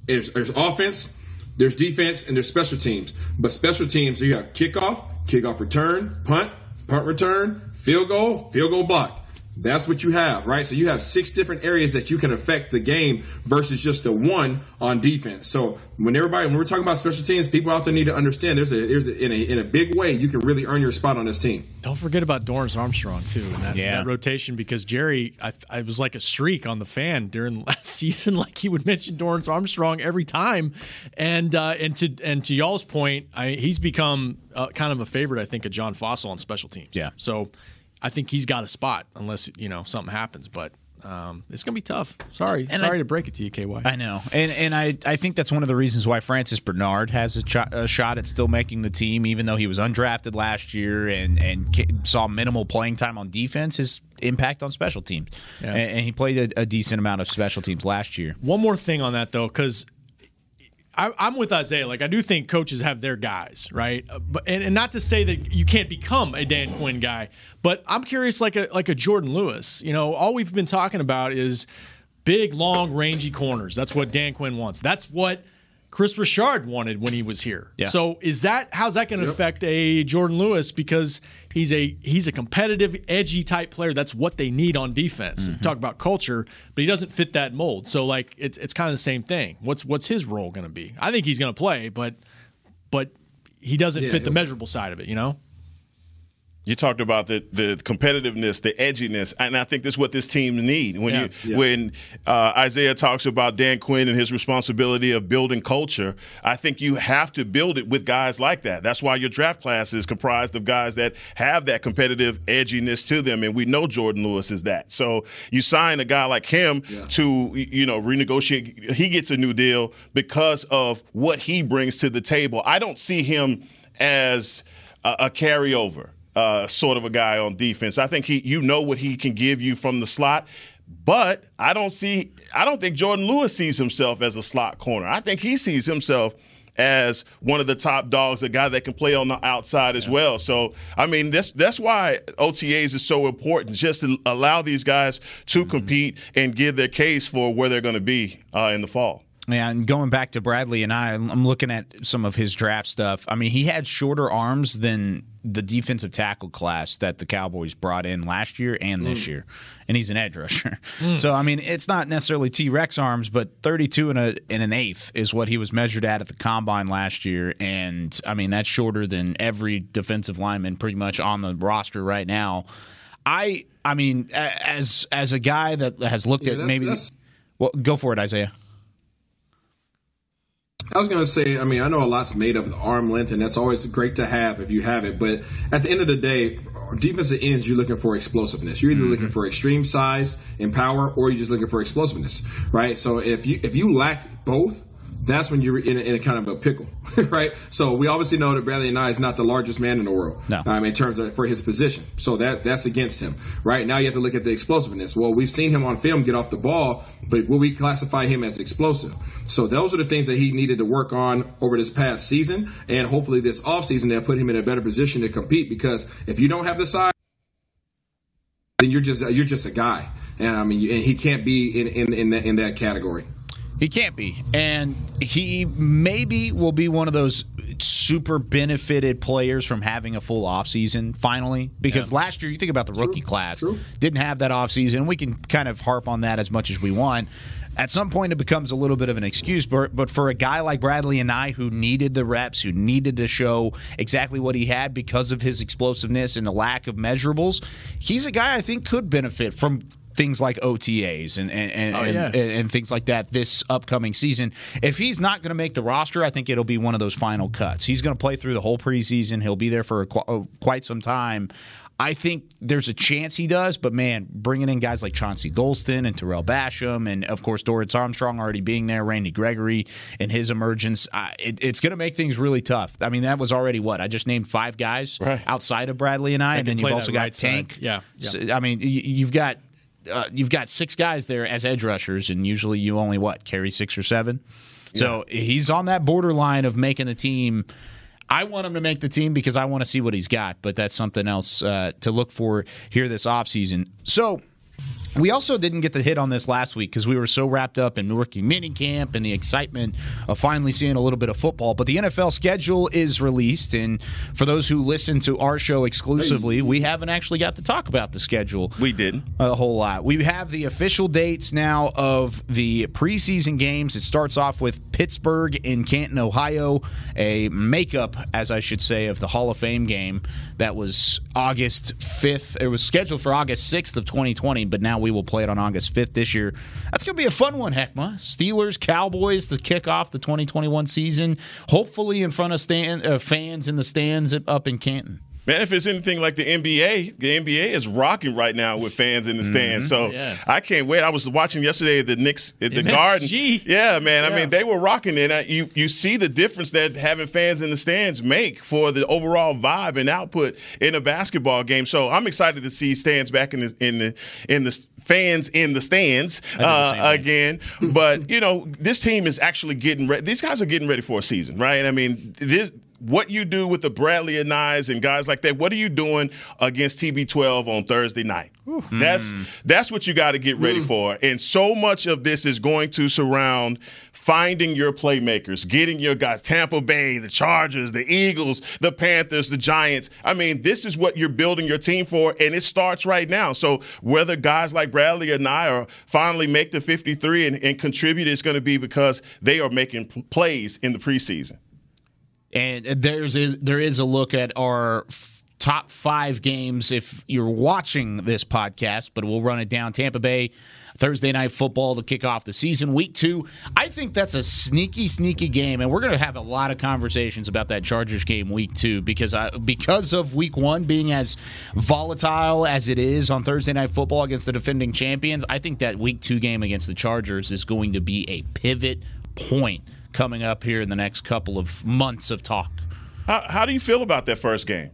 There's, there's offense, there's defense, and there's special teams. But special teams, you have kickoff, kickoff return, punt, punt return, field goal, field goal block. That's what you have, right? So you have six different areas that you can affect the game versus just the one on defense. So when everybody, when we're talking about special teams, people out there need to understand there's a, there's a, in a in a big way you can really earn your spot on this team. Don't forget about Dorance Armstrong too in that, Yeah. that rotation because Jerry, I, I was like a streak on the fan during <laughs> last season. Like he would mention Dorance Armstrong every time, and uh, and to and to y'all's point, I, he's become uh, kind of a favorite, I think, of John Fassel on special teams. Yeah. So I think he's got a spot unless you know something happens, but. Um, it's gonna be tough. Sorry, And sorry I- to break it to you, KY. I know, and and I I think that's one of the reasons why Francis Bernard has a, ch- a shot at still making the team, even though he was undrafted last year and and saw minimal playing time on defense. His impact on special teams, Yeah. and, and he played a, a decent amount of special teams last year. One more thing on that though, because I'm with Isaiah. Like I do think coaches have their guys, right? Uh, But and, and not to say that you can't become a Dan Quinn guy, but I'm curious, like a like a Jourdan Lewis. You know, all we've been talking about is big, long, rangy corners. That's what Dan Quinn wants. That's what Kris Richard wanted when he was here. Yeah. So is that how's that going to affect a Jourdan Lewis because he's a he's a competitive, edgy type player. That's what they need on defense. Mm-hmm. Talk about culture, but he doesn't fit that mold. So like it's it's kind of the same thing. What's what's his role going to be? I think he's going to play, but but he doesn't Yeah, fit the measurable side of it. You know. You talked about the the competitiveness, the edginess, and I think that's what this team need. When Yeah. you when uh, Isaiah talks about Dan Quinn and his responsibility of building culture, I think you have to build it with guys like that. That's why your draft class is comprised of guys that have that competitive edginess to them, and we know Jourdan Lewis is that. So you sign a guy like him to you know renegotiate. He gets a new deal because of what he brings to the table. I don't see him as a, a carryover uh, sort of a guy on defense. I think he, you know, what he can give you from the slot. But I don't see, I don't think Jourdan Lewis sees himself as a slot corner. I think he sees himself as one of the top dogs, a guy that can play on the outside as well. So, I mean, that's that's why OTAs is so important, just to allow these guys to compete and give their case for where they're going to be uh, in the fall. Yeah, and going back to Bradlee Anae, I'm looking at some of his draft stuff. I mean, he had shorter arms than the defensive tackle class that the Cowboys brought in last year and this Mm. year, and he's an edge rusher. <laughs> Mm. So I mean, it's not necessarily T Rex arms, but 32 and a and an eighth is what he was measured at at the combine last year, and I mean that's shorter than every defensive lineman pretty much on the roster right now. I I mean, as as a guy that has looked Yeah, at that's- maybe, that's- well, go for it, Isaiah. I was going to say, I mean, I know a lot's made of the arm length, and that's always great to have if you have it. But at the end of the day, defensive ends, you're looking for explosiveness. You're either looking mm-hmm. for extreme size and power, or you're just looking for explosiveness, right? So if you if you lack both, that's when you're in a, in a kind of a pickle, <laughs> right? So we obviously know that Bradlee Anae is not the largest man in the world, No. um, in terms of for his position. So that that's against him, right? Now you have to look at the explosiveness. Well, we've seen him on film get off the ball, but will we classify him as explosive? So those are the things that he needed to work on over this past season, and hopefully this offseason they'll put him in a better position to compete. Because if you don't have the size, then you're just you're just a guy, and I mean, and he can't be in in in that, in that category. He can't be. And he maybe will be one of those super benefited players from having a full offseason finally. Because last year, you think about the rookie class, didn't have that offseason. We can kind of harp on that as much as we want. at some point it becomes a little bit of an excuse. But, but for a guy like Bradlee Anae, who needed the reps, who needed to show exactly what he had because of his explosiveness and the lack of measurables, he's a guy I think could benefit from things like OTAs and and, and, Oh, yeah. and, and things like that this upcoming season. If he's not going to make the roster, I think it'll be one of those final cuts. He's going to play through the whole preseason. He'll be there for qu- quite some time. I think there's a chance he does, but man, bringing in guys like Chauncey Golston and Tarell Basham, and of course Dorance Armstrong already being there, Randy Gregory and his emergence, uh, it, it's going to make things really tough. I mean, that was already what I just named five guys outside of Bradlee Anae, That and then you've also got right side. Tank. Yeah, So. I mean, you, you've got uh, you've got six guys there as edge rushers, and usually you only what carry six or seven. So he's on that borderline of making the team. I want him to make the team because I want to see what he's got, but that's something else uh, to look for here this offseason. So we also didn't get the hit on this last week because we were so wrapped up in rookie minicamp and the excitement of finally seeing a little bit of football. But the NFL schedule is released, and for those who listen to our show exclusively, we haven't actually got to talk about the schedule. We didn't a whole lot. We have the official dates now of the preseason games. It starts off with Pittsburgh in Canton, Ohio, a makeup, as I should say, of the Hall of Fame game that was August 5th. It was scheduled for August 6th of 2020, but now we will play it on August 5th this year. That's going to be a fun one, Heckma. Steelers, Cowboys to kick off the 2021 season, hopefully in front of stand, uh, fans in the stands up in Canton. Man, if it's anything like the NBA, the NBA is rocking right now with fans in the stands. So Yeah. I can't wait. I was watching yesterday the Knicks at the MSG. Garden. Yeah, man. I mean, they were rocking it. Uh, You you see the difference that having fans in the stands make for the overall vibe and output in a basketball game. So I'm excited to see stands back in the in the in the fans in the stands uh, again. but you know, this team is actually getting ready. These guys are getting ready for a season, right? I mean, this what you do with the Bradlee Anaes and guys like that. What are you doing against TB12 on Thursday night? That's mm. that's what you got to get ready mm. for. And so much of this is going to surround finding your playmakers, getting your guys. Tampa Bay, the Chargers, the Eagles, the Panthers, the Giants. I mean, this is what you're building your team for, and it starts right now. So whether guys like Bradlee Anae are finally make the 53 and, and contribute, it's going to be because they are making plays in the preseason. And there's is there is a look at our top five games if you're watching this podcast, but we'll run it down. Tampa Bay Thursday night football to kick off the season, week two. I think that's a sneaky, sneaky game, and we're going to have a lot of conversations about that Chargers game week two because I, because of week one being as volatile as it is on Thursday night football against the defending champions. I think that week two game against the Chargers is going to be a pivot point coming up here in the next couple of months of talk. How, how do you feel about that first game?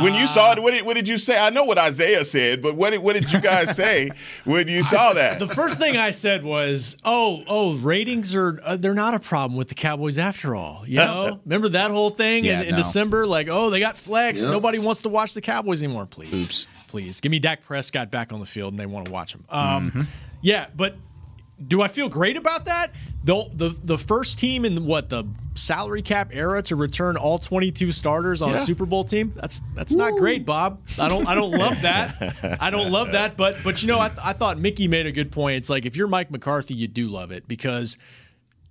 When you saw it, what did, what did you say? I know what Isaiah said, but what did, what did you guys say when you saw that? The first thing I said was, "Oh, oh, ratings are uh, they're not a problem with the Cowboys after all." You <laughs> know, remember that whole thing Yeah, in, in no. December? Like, oh, they got flex. Yep. Nobody wants to watch the Cowboys anymore. Please, oops, please give me Dak Prescott back on the field, and they want to watch him. Um, Mm-hmm. Yeah, but do I feel great about that? The, the the first team in what the salary cap era to return all 22 starters on a Super Bowl team. That's that's not great, Bob. I don't I don't love that. <laughs> I don't love that, but but you know I, th- I thought Mickey made a good point. It's like if you're Mike McCarthy, you do love it because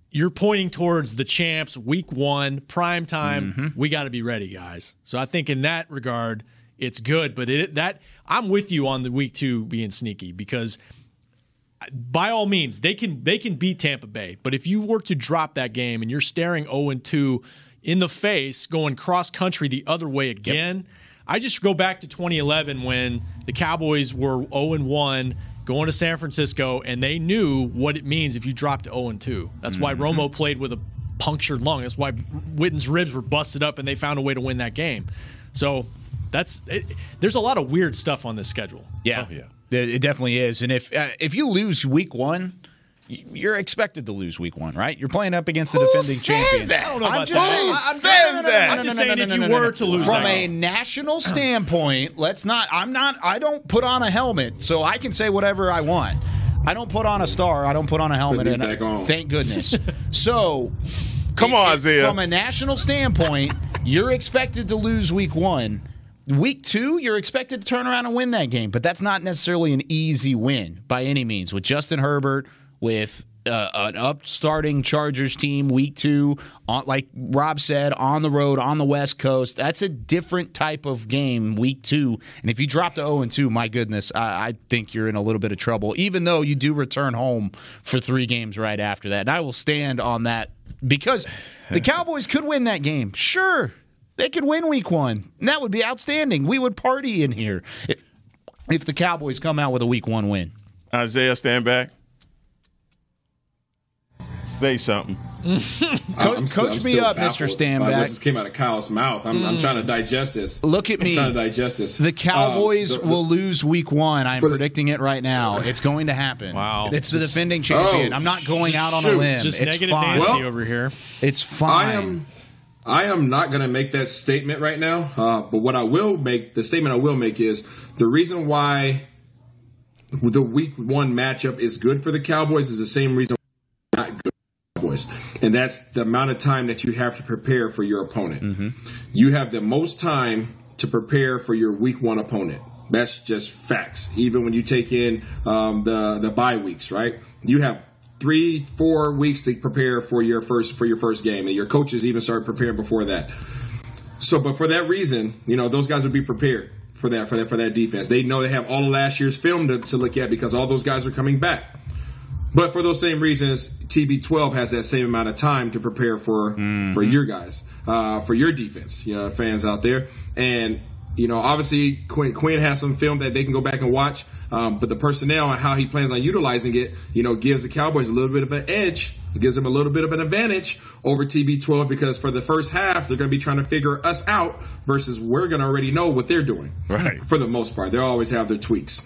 you're pointing towards the champs week 1 prime time. Mm-hmm. We got to be ready, guys. So I think in that regard it's good, but it that I'm with you on the week 2 being sneaky because by all means, they can they can beat Tampa Bay. But if you were to drop that game and you're staring 0 and 2 in the face, going cross country the other way again, I just go back to 2011 when the Cowboys were 0 and 1 going to San Francisco and they knew what it means if you dropped 0 and 2. That's why mm-hmm. Romo played with a punctured lung. That's why Witten's ribs were busted up and they found a way to win that game. So that's it, there's a lot of weird stuff on this schedule. Yeah, yeah, it it definitely is. And if uh, if you lose week one, you're expected to lose week one, right? You're playing up against the defending champion. that? I don't know I'm about just that. saying- Who I'm- says no, no, no, that? I'm just saying no, if you no, no, were to lose from a national standpoint, let's not. I'm not. I don't put on a helmet, so I can say whatever I want. I don't put on a star. I don't put on a helmet. and back. Thank goodness. <laughs> so, Come on, Isaiah. From a national standpoint, you're expected to lose week one. Week two, you're expected to turn around and win that game, but that's not necessarily an easy win by any means with Justin Herbert, with uh, an upstarting Chargers team week two, on, like Rob said, on the road on the West Coast. That's a different type of game week two. And if you drop to 0 and 2, my goodness, I, I think you're in a little bit of trouble, even though you do return home for three games right after that. And I will stand on that because the Cowboys could win that game. Sure. They could win week one. And that would be outstanding. We would party in here if, if the Cowboys come out with a week one win. Isaiah, stand back. Say something. <laughs> I'm coach still- I'm me up, Mr. baffled by What Stanback. just came out of Kyle's mouth. I'm, I'm Mm. trying to digest this. Look at I'm me. trying to digest this. The Cowboys Um, the- will lose week one. I'm predicting it right now. It's going to happen. Wow. It's the defending champion. Oh, I'm not going out on a limb. Just it's negative fine. Nancy Well- over here. It's fine. I am not going to make that statement right now. Uh, but what I will make, the statement I will make is the reason why the week one matchup is good for the Cowboys is the same reason why not good for the Cowboys, and that's the amount of time that you have to prepare for your opponent. You have the most time to prepare for your week one opponent. That's just facts. Even when you take in um, the the bye weeks, right? You have three, four weeks to prepare for your first for your first game, and your coaches even start preparing before that. So, but for that reason, you know, those guys would be prepared for that for that for that defense. They know they have all of last year's film to, to look at because all those guys are coming back. But for those same reasons, TB12 has that same amount of time to prepare for for your guys, uh, for your defense, you know, fans out there. And you know, obviously Quinn, Quinn has some film that they can go back and watch. Um, but the personnel and how he plans on utilizing it, you know, gives the Cowboys a little bit of an edge, gives them a little bit of an advantage over TB12 because for the first half they're going to be trying to figure us out versus we're going to already know what they're doing. Right. For the most part, they always have their tweaks.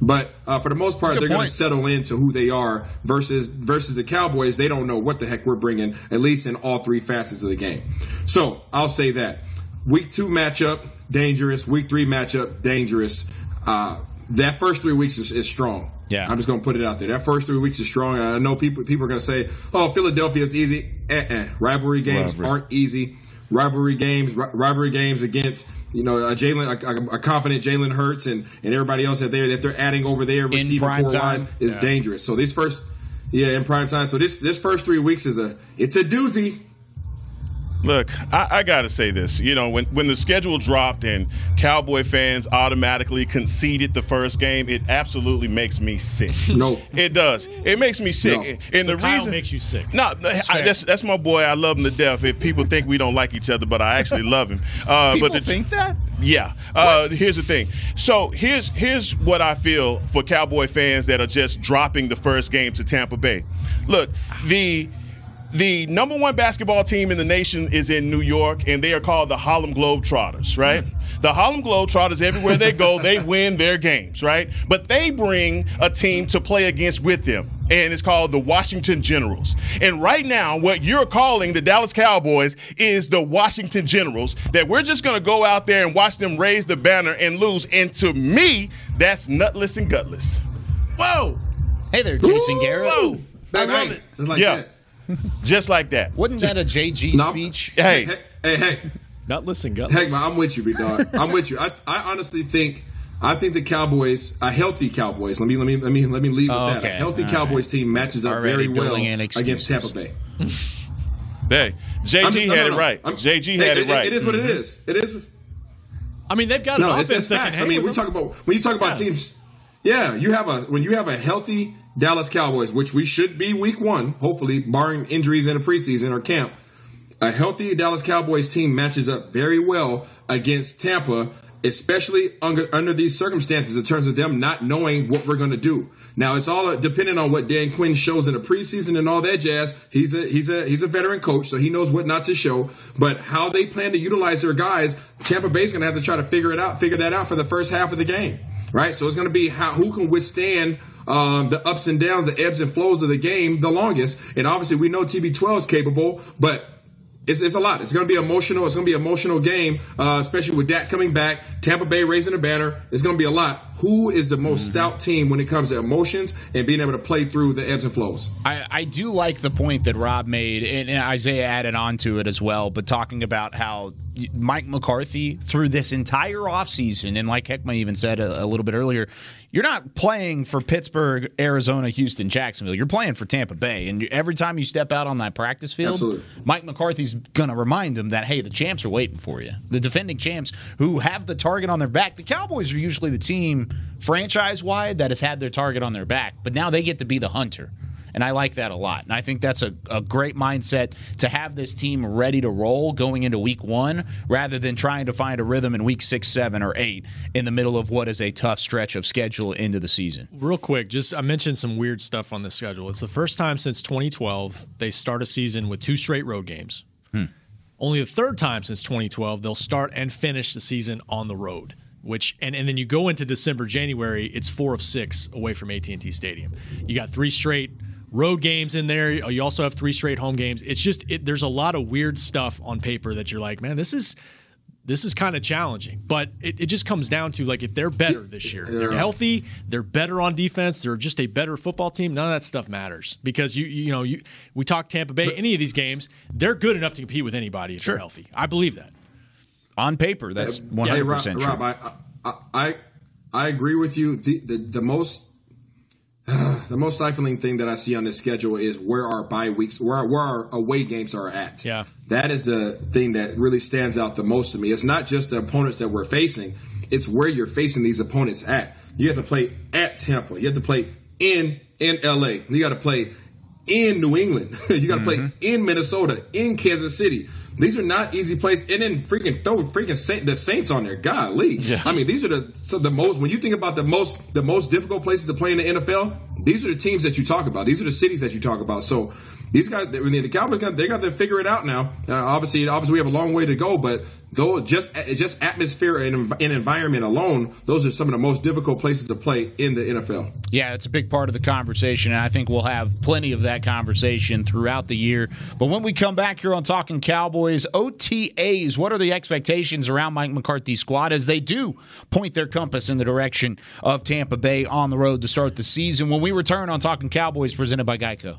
But uh, for the most part, they're going to settle into who they are versus versus the Cowboys. They don't know what the heck we're bringing, at least in all three facets of the game. So I'll say that week two matchup dangerous. Week three matchup dangerous. Uh, that first three weeks is, is strong. Yeah. I'm just going to put it out there. That first three weeks is strong. I know people people are going to say, "Oh, Philadelphia is easy." Uh-uh. Rivalry games Rivalry. aren't easy. Rivalry games, ri- rivalry games against you know a Jalen, a, a confident Jalen Hurts, and and everybody else that they're that they're adding over there, receiving corps wise, is Yeah. dangerous. So these first, yeah, in prime time. So this this first three weeks is a it's a doozy. Look, I, I got to say this. You know, when, when the schedule dropped and Cowboy fans automatically conceded the first game, it absolutely makes me sick. <laughs> No, it does. It makes me sick. No. And So the Kyle reason makes you sick. No, no, I- that's that's my boy. I love him to death. If people think we don't like each other, but I actually <laughs> love him. Uh, People but the, think that? yeah. Uh, here's the thing. So here's here's what I feel for Cowboy fans that are just dropping the first game to Tampa Bay. Look, the the number one basketball team in the nation is in New York, and they are called the Harlem Globetrotters, right? Mm. The Harlem Globetrotters, everywhere they go, they win their games, right? But they bring a team to play against with them, and it's called the Washington Generals. And right now, what you're calling the Dallas Cowboys is the Washington Generals, that we're just going to go out there and watch them raise the banner and lose. And to me, that's nutless and gutless. Whoa! Hey there, Jason Garrett. Whoa! Bang, love it. Just like Yeah. that. <laughs> Just like that. Wasn't that a JG No. speech? Hey, Hey, hey, hey. Not listen, Heck, gutless. man, I'm with you, big dog. I'm with you. I, I honestly think, I think the Cowboys, a healthy Cowboys. Let me, let me, let me, let me leave with Oh, that. okay. A healthy All Cowboys team matches up Already very well against. Tampa Bay. <laughs> hey, JG I'm just- had no, it right. I'm- JG Hey, had it, right. It is what Mm-hmm. it is. It is. I mean, they've got No, it's, offense it's that can facts. I mean, we talk about when you talk about Yeah. teams. Yeah, you have a when you have a healthy Dallas Cowboys, which we should be week one, hopefully, barring injuries in the preseason or camp. A healthy Dallas Cowboys team matches up very well against Tampa, especially under, under these circumstances in terms of them not knowing what we're going to do. Now it's all depending on what Dan Quinn shows in the preseason and all that jazz. He's a he's a he's a veteran coach, so he knows what not to show. But how they plan to utilize their guys, Tampa Bay's going to have to try to figure it out, figure that out for the first half of the game, right? So it's going to be how who can withstand um, the ups and downs, the ebbs and flows of the game the longest. And obviously, we know TB12 is capable, but it's, it's a lot. It's going to be emotional. It's going to be an emotional game, uh, especially with Dak coming back, Tampa Bay raising a banner. It's going to be a lot. Who is the most stout team when it comes to emotions and being able to play through the ebbs and flows? I, I do like the point that Rob made, and, and Isaiah added on to it as well, but talking about how Mike McCarthy through this entire offseason, and like Heckman even said a, a little bit earlier, you're not playing for Pittsburgh, Arizona, Houston, Jacksonville. You're playing for Tampa Bay. And every time you step out on that practice field, Absolutely. Mike McCarthy's going to remind them that, hey, the champs are waiting for you. The defending champs who have the target on their back. The Cowboys are usually the team franchise wide that has had their target on their back, but now they get to be the hunter. And I like that a lot. And I think that's a, a great mindset to have this team ready to roll going into week one rather than trying to find a rhythm in week six, seven, or eight in the middle of what is a tough stretch of schedule into the season. Real quick, just I mentioned some weird stuff on the schedule. It's the first time since 2012 they start a season with two straight road games. Hmm. Only the third time since 2012 they'll start and finish the season on the road. Which and, and then you go into December, January, it's four of six away from AT&T Stadium. You got three straight road games in there. You also have three straight home games. It's just it, there's a lot of weird stuff on paper that you're like, man, this is this is kind of challenging. But it, it just comes down to like if they're better this year, they're healthy, they're better on defense, they're just a better football team. None of that stuff matters because you you know you we talk Tampa Bay, any of these games, they're good enough to compete with anybody if they're healthy. I believe that. On paper, that's Hey, Rob, Rob, I, I, I, I agree with you. The, the, the most <sighs> the most stifling thing that I see on this schedule is where our bye weeks, where our, where our away games are at. Yeah. That is the thing that really stands out the most to me. It's not just the opponents that we're facing; it's where you're facing these opponents at. You have to play at Tampa. You have to play in in LA. You got to play in New England. <laughs> you got to play mm-hmm. in Minnesota, in Kansas City. These are not easy plays. And then freaking throw freaking Saint, the Saints on there. Golly. I mean, these are the so the most when you think about the most the most difficult places to play in the NFL. These are the teams that you talk about. These are the cities that you talk about. So these guys, the Cowboys, got, they got to figure it out now. Uh, obviously, obviously, we have a long way to go, but though just just atmosphere and, and environment alone, those are some of the most difficult places to play in the NFL. Yeah, it's a big part of the conversation, and I think we'll have plenty of that conversation throughout the year. But when we come back here on Talking Cowboys, OTAs, what are the expectations around Mike McCarthy's squad as they do point their compass in the direction of Tampa Bay on the road to start the season? When we return on Talking Cowboys, presented by Geico.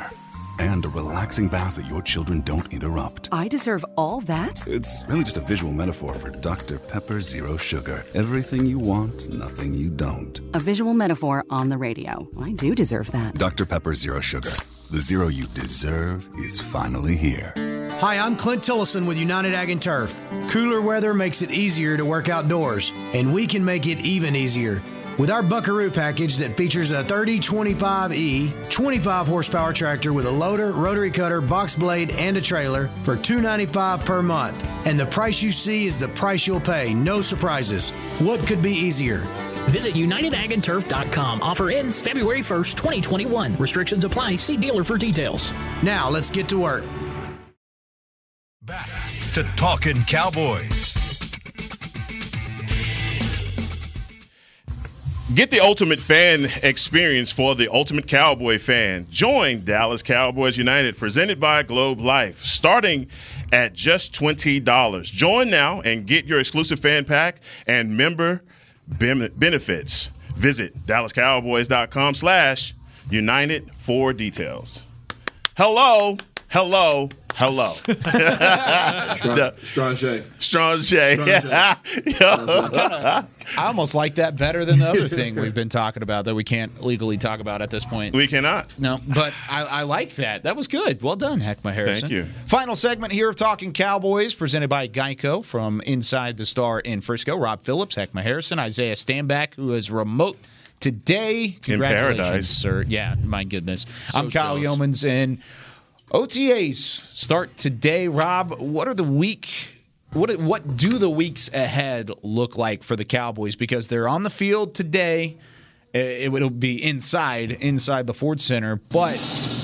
And a relaxing bath that your children don't interrupt. I deserve all that? It's really just a visual metaphor for Dr. Pepper Zero Sugar. Everything you want, nothing you don't. A visual metaphor on the radio. I do deserve that. Dr. Pepper Zero Sugar. The zero you deserve is finally here. Hi, I'm Clint Tillison with United Ag and Turf. Cooler weather makes it easier to work outdoors, and we can make it even easier. With our Buckaroo package that features a 3025E 25 horsepower tractor with a loader, rotary cutter, box blade, and a trailer for 295 per month. And the price you see is the price you'll pay, no surprises. What could be easier? Visit UnitedAgAndTurf.com. Offer ends February 1st, 2021. Restrictions apply. See dealer for details. Now, let's get to work. Back to Talking Cowboys. Get the ultimate fan experience for the ultimate cowboy fan. Join Dallas Cowboys United, presented by Globe Life, starting at just $20. Join now and get your exclusive fan pack and member benefits. Visit DallasCowboys.com slash United for details. Hello. Hello, hello. <laughs> Strange. <laughs> Strange. <laughs> I almost like that better than the other thing we've been talking about that we can't legally talk about at this point. We cannot. No, but I, I like that. That was good. Well done, Heckma Harrison. Thank you. Final segment here of Talking Cowboys, presented by Geico from Inside the Star in Frisco. Rob Phillips, Heckma Harrison, Isaiah Stanback, who is remote today. Congratulations, paradise. sir. Yeah, my goodness. So I'm Kyle jealous. Youmans, and OTAs start today. Rob, what are the week? What what do the weeks ahead look like for the Cowboys? Because they're on the field today. It will be inside inside the Ford Center, but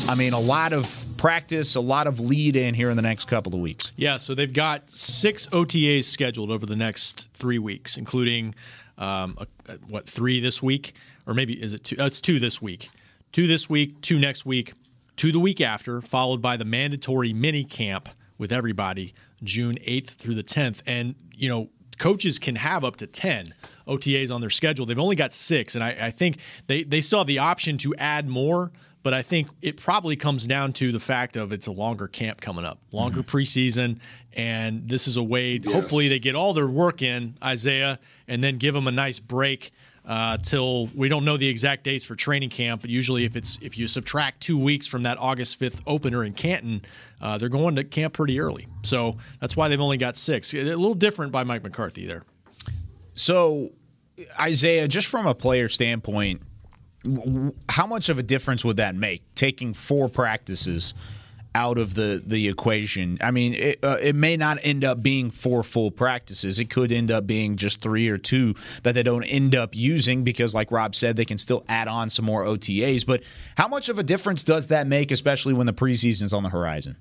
I mean a lot of practice, a lot of lead in here in the next couple of weeks. Yeah, so they've got six OTAs scheduled over the next three weeks, including um, a, a- what three this week, or maybe is it two? Oh, it's two this week, two this week, two next week, two the week after, followed by the mandatory mini camp with everybody June eighth through the tenth, and you know coaches can have up to ten. OTAs on their schedule. They've only got six, and I, I think they, they still have the option to add more, but I think it probably comes down to the fact of it's a longer camp coming up, longer mm-hmm. preseason, and this is a way. Hopefully, they get all their work in Isaiah, and then give them a nice break uh, till we don't know the exact dates for training camp. But usually, if it's if you subtract two weeks from that August fifth opener in Canton, uh, they're going to camp pretty early. So that's why they've only got six. A little different by Mike McCarthy there. So, Isaiah, just from a player standpoint, how much of a difference would that make taking four practices out of the the equation? I mean, it, uh, it may not end up being four full practices. It could end up being just three or two that they don't end up using because, like Rob said, they can still add on some more OTAs. But how much of a difference does that make, especially when the preseason's on the horizon?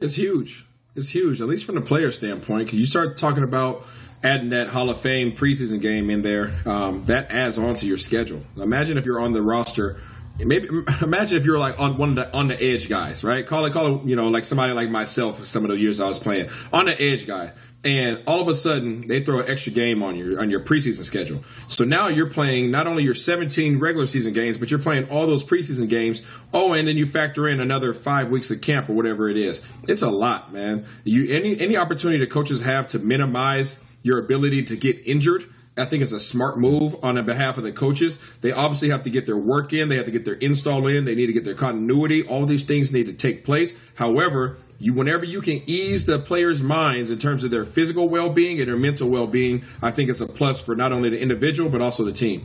It's huge. It's huge, at least from the player standpoint. Because you start talking about adding that Hall of Fame preseason game in there, um, that adds on to your schedule. Imagine if you're on the roster. Maybe <laughs> imagine if you're like on one of the on the edge guys, right? Call it, call it, you know, like somebody like myself. Some of the years I was playing on the edge guy, and all of a sudden they throw an extra game on your on your preseason schedule. So now you're playing not only your 17 regular season games, but you're playing all those preseason games. Oh, and then you factor in another five weeks of camp or whatever it is. It's a lot, man. You any any opportunity that coaches have to minimize your ability to get injured. I think it's a smart move on the behalf of the coaches. They obviously have to get their work in. They have to get their install in. They need to get their continuity. All these things need to take place. However, you whenever you can ease the players' minds in terms of their physical well-being and their mental well-being, I think it's a plus for not only the individual but also the team.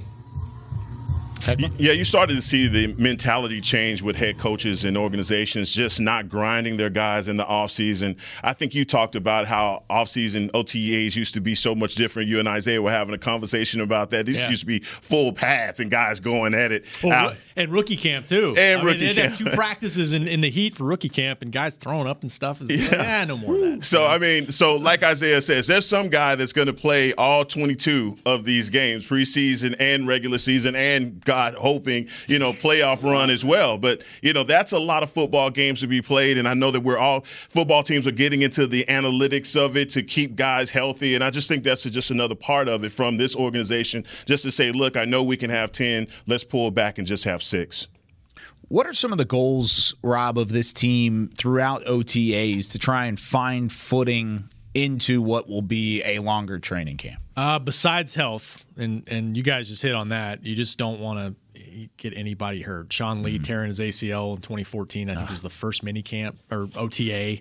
Yeah, you started to see the mentality change with head coaches and organizations just not grinding their guys in the offseason. I think you talked about how offseason OTAs used to be so much different. You and Isaiah were having a conversation about that. These Yeah. used to be full pads and guys going at it. Out- roo- and rookie camp too. And I rookie mean, camp. two <laughs> practices in, in the heat for rookie camp, and guys throwing up and stuff. Is yeah, no more of that. So I mean, so like Isaiah says, there's some guy that's going to play all 22 of these games, preseason and regular season, and Hoping you know playoff run as well. But you know that's a lot of football games to be played, and I know that we're all football teams are getting into the analytics of it to keep guys healthy, and I just think that's just another part of it from this organization, just to say, look, I know we can have 10, let's pull back and just have six. What are some of the goals, Rob, of this team throughout OTAs to try and find footing into what will be a longer training camp? Uh, besides health, and and you guys just hit on that. You just don't want to get anybody hurt. Sean Lee tearing his ACL in 2014, I think it was the first mini camp or OTA.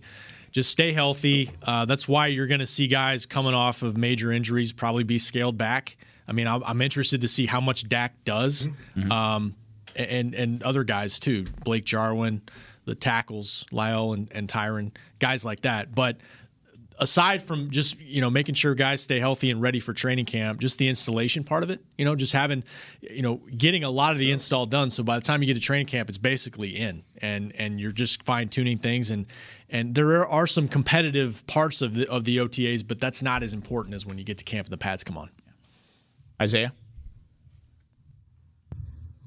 Just stay healthy. Uh, that's why you're going to see guys coming off of major injuries probably be scaled back. I mean, I'm, I'm interested to see how much Dak does, um, and and other guys too. Blake Jarwin, the tackles, Lyle and, and Tyron, guys like that. But aside from just you know making sure guys stay healthy and ready for training camp just the installation part of it you know just having you know getting a lot of the install done. So by the time you get to training camp it's basically in and and you're just fine tuning things. And and there are some competitive parts of the of the OTAs but that's not as important as when you get to camp and the pads come on. Isaiah?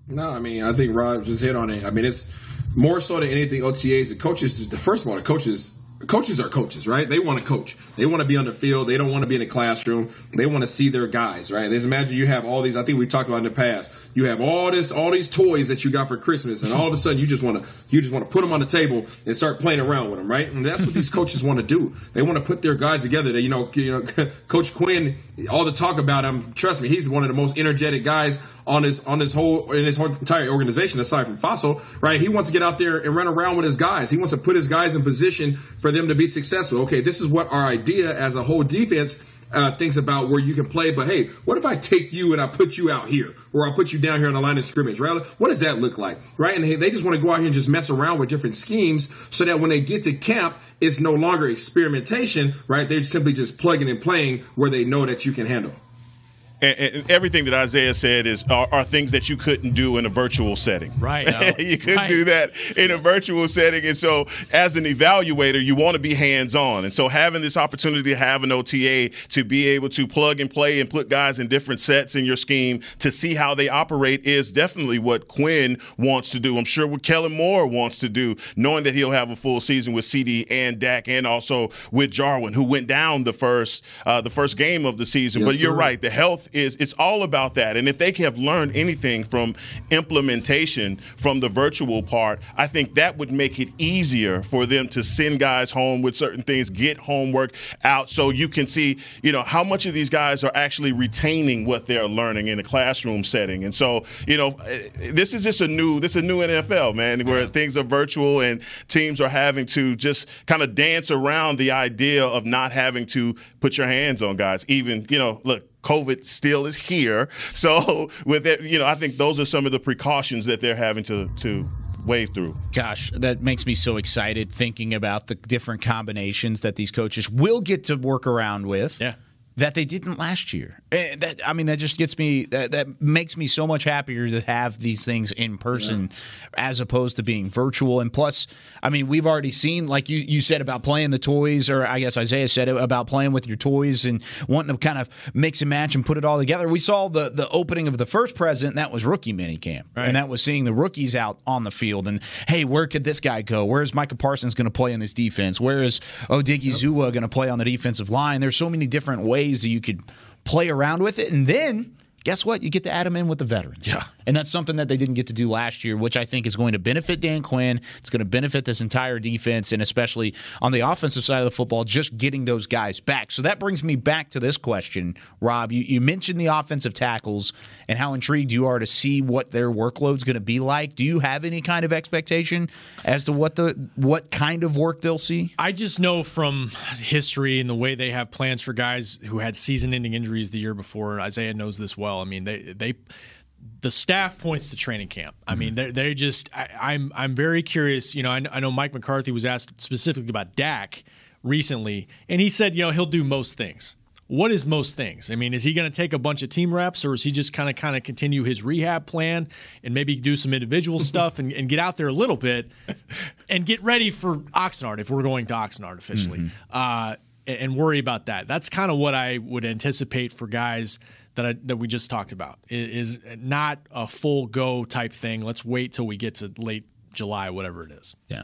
No, I mean, I think Rob just hit on it. I mean, it's more so than anything OTAs. The coaches, the first of all, the coaches coaches are coaches, right? They want to coach. They want to be on the field. They don't want to be in a classroom. They want to see their guys, right? Just imagine you have all these. I think we talked about in the past. You have all this, all these toys that you got for Christmas, and all of a sudden you just want to, you just want to put them on the table and start playing around with them, right? And that's what these <laughs> coaches want to do. They want to put their guys together. That you know, you know, <laughs> Coach Quinn. All the talk about him. Trust me, he's one of the most energetic guys on his on his whole in his whole entire organization, aside from Fassel, right? He wants to get out there and run around with his guys. He wants to put his guys in position for them to be successful. Okay, this is what our idea as a whole defense uh, thinks about where you can play. But hey, what if I take you and I put you out here, or I put you down here on the line of scrimmage, right? What does that look like, right? And hey, they just want to go out here and just mess around with different schemes, so that when they get to camp, it's no longer experimentation, right? They're simply just plugging and playing where they know that you can handle. And, and everything that Isaiah said is are, are, things that you couldn't do in a virtual setting. Right. <laughs> you couldn't right. do that in a virtual setting. And so, as an evaluator, you want to be hands on. And so, having this opportunity to have an OTA to be able to plug and play and put guys in different sets in your scheme to see how they operate is definitely what Quinn wants to do. I'm sure what Kellen Moore wants to do, knowing that he'll have a full season with CeeDee and Dak, and also with Jarwin, who went down the first uh, the first game of the season. Yes, but you're sir. right, the health is it's all about that. And if they have learned anything from implementation from the virtual part, I think that would make it easier for them to send guys home with certain things, get homework out so you can see, you know, how much of these guys are actually retaining what they're learning in a classroom setting. And so, you know, eh, this is just a new this is a new NFL, man, where things are virtual and teams are having to just kind of dance around the idea of not having to put your hands on guys. Even, you know, look, COVID still is here. So <laughs> with it, you know, I think those are some of the precautions that they're having to to wade through. Gosh, that makes me so excited thinking about the different combinations that these coaches will get to work around with. Yeah. That they didn't last year. Eh, That I mean, that just gets me. That, that makes me so much happier to have these things in person, as opposed to being virtual. And plus, I mean, we've already seen, like you you said about playing the toys, or I guess Isaiah said about playing with your toys and wanting to kind of mix and match and put it all together. We saw the the opening of the first present. That was rookie minicamp, Right. and that was seeing the rookies out on the field. And hey, where could this guy go? Where is Micah Parsons going to play in this defense? Where is Odighizuwa going to play on the defensive line? There's so many different ways that you could play around with it, and then. Guess what? You get to add them in with the veterans. Yeah. And that's something that they didn't get to do last year, which I think is going to benefit Dan Quinn. It's going to benefit this entire defense, and especially on the offensive side of the football, just getting those guys back. So that brings me back to this question, Rob. You, you mentioned the offensive tackles and how intrigued you are to see what their workload's going to be like. Do you have any kind of expectation as to what the what kind of work they'll see? I just know from history and the way they have plans for guys who had season-ending injuries the year before. Isaiah knows this well. I mean, they they the staff points to training camp. I mean, they they just I, I'm I'm very curious. You know, I, I know Mike McCarthy was asked specifically about Dak recently, and he said, you know, he'll do most things. What is most things? I mean, is he going to take a bunch of team reps, or is he just kind of kind of continue his rehab plan and maybe do some individual <laughs> stuff and, and get out there a little bit and get ready for Oxnard if we're going to Oxnard officially, uh, and, and worry about that. That's kind of what I would anticipate for guys that I, that we just talked about. I- Is not a full go type thing. Let's wait till we get to late July, whatever it is. Yeah.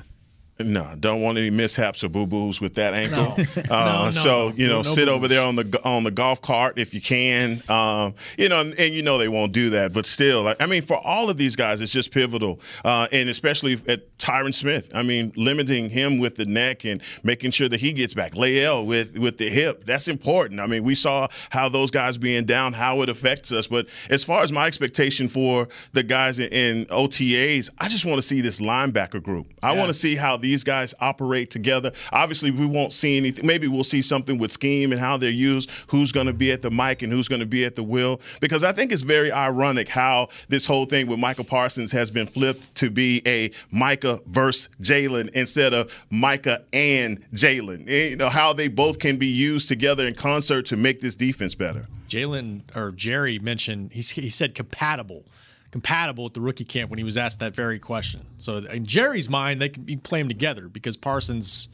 No, don't want any mishaps or boo boos with that ankle. <laughs> No. Uh, No, so no. you know, No sit over boo-boos. there on the on the golf cart if you can. Um, you know, and, and you know they won't do that, but still, like, I mean, for all of these guys, it's just pivotal, uh, and especially at Tyron Smith. I mean, limiting him with the neck and making sure that he gets back. La'el with with the hip, that's important. I mean, we saw how those guys being down, how it affects us. But as far as my expectation for the guys in, in OTAs, I just want to see this linebacker group. I want to see how these guys operate together. Obviously, we won't see anything. Maybe we'll see something with scheme and how they're used, who's going to be at the mic and who's going to be at the wheel. Because I think it's very ironic how this whole thing with Michael Parsons has been flipped to be a Micah versus Jalen instead of Micah and Jalen. Eh, You know, how they both can be used together in concert to make this defense better. Jalen or Jerry mentioned he said compatible, compatible with the rookie camp when he was asked that very question. So in Jerry's mind, they can be play them together because Parsons,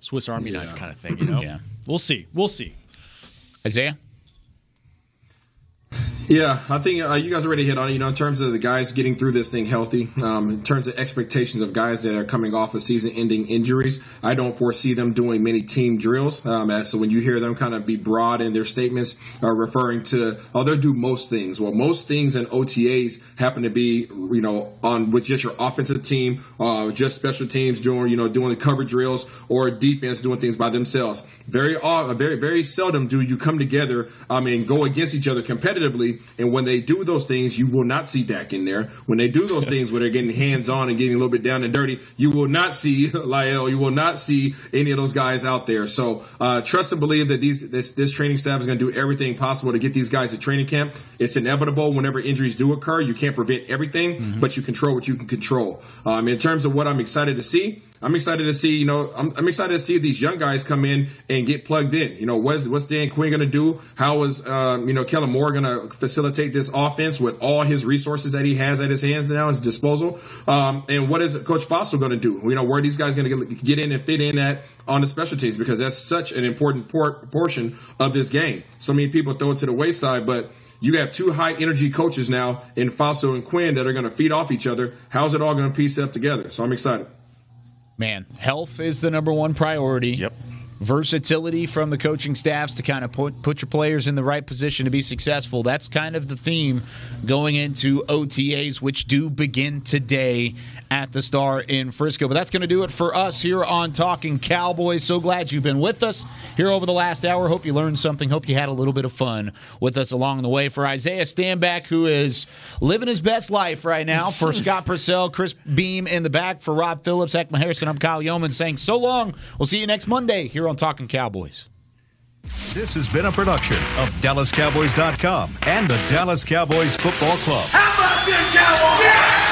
Swiss Army knife kind of thing. You know, <clears throat> Yeah. we'll see, we'll see. Isaiah? Yeah, I think uh, you guys already hit on it. You know, in terms of the guys getting through this thing healthy, um, in terms of expectations of guys that are coming off of season-ending injuries, I don't foresee them doing many team drills. Um, so when you hear them kind of be broad in their statements, uh, referring to, oh, they'll do most things. Well, most things in OTAs happen to be, you know, on with just your offensive team, uh, just special teams doing, you know, doing the cover drills, or defense doing things by themselves. Very, uh, very, very seldom do you come together, I mean, go against each other competitively and when they do those things, you will not see Dak in there. When they do those things where they're getting hands on and getting a little bit down and dirty, you will not see <laughs> Lyle. You will not see any of those guys out there. So uh, trust and believe that these this, this training staff is going to do everything possible to get these guys to training camp. It's inevitable whenever injuries do occur. You can't prevent everything, mm-hmm. but you control what you can control. Um, in terms of what I'm excited to see, I'm excited to see, you know, I'm, I'm, excited to see these young guys come in and get plugged in. You know, what's, what's Dan Quinn going to do? How is, um, you know, Kellen Moore going to facilitate this offense with all his resources that he has at his hands now, his disposal? Um, and what is Coach Fassel going to do? You know, where are these guys going to get in and fit in at on the special teams? Because that's such an important por- portion of this game. So many people throw it to the wayside, but you have two high energy coaches now in Fassel and Quinn that are going to feed off each other. How's it all going to piece up together? So I'm excited. Man, health is the number one priority. Yep. Versatility from the coaching staffs to kind of put, put your players in the right position to be successful. That's kind of the theme going into OTAs, which do begin today at the Star in Frisco. But that's going to do it for us here on Talking Cowboys. So glad you've been with us here over the last hour. Hope you learned something. Hope you had a little bit of fun with us along the way. For Isaiah Stanback, who is living his best life right now. For <laughs> Scott Purcell, Chris Beam in the back. For Rob Phillips, Ekman Harrison, I'm Kyle Youmans saying so long. We'll see you next Monday here on Talking Cowboys. This has been a production of DallasCowboys.com and the Dallas Cowboys Football Club. How about this, Cowboys? Yeah!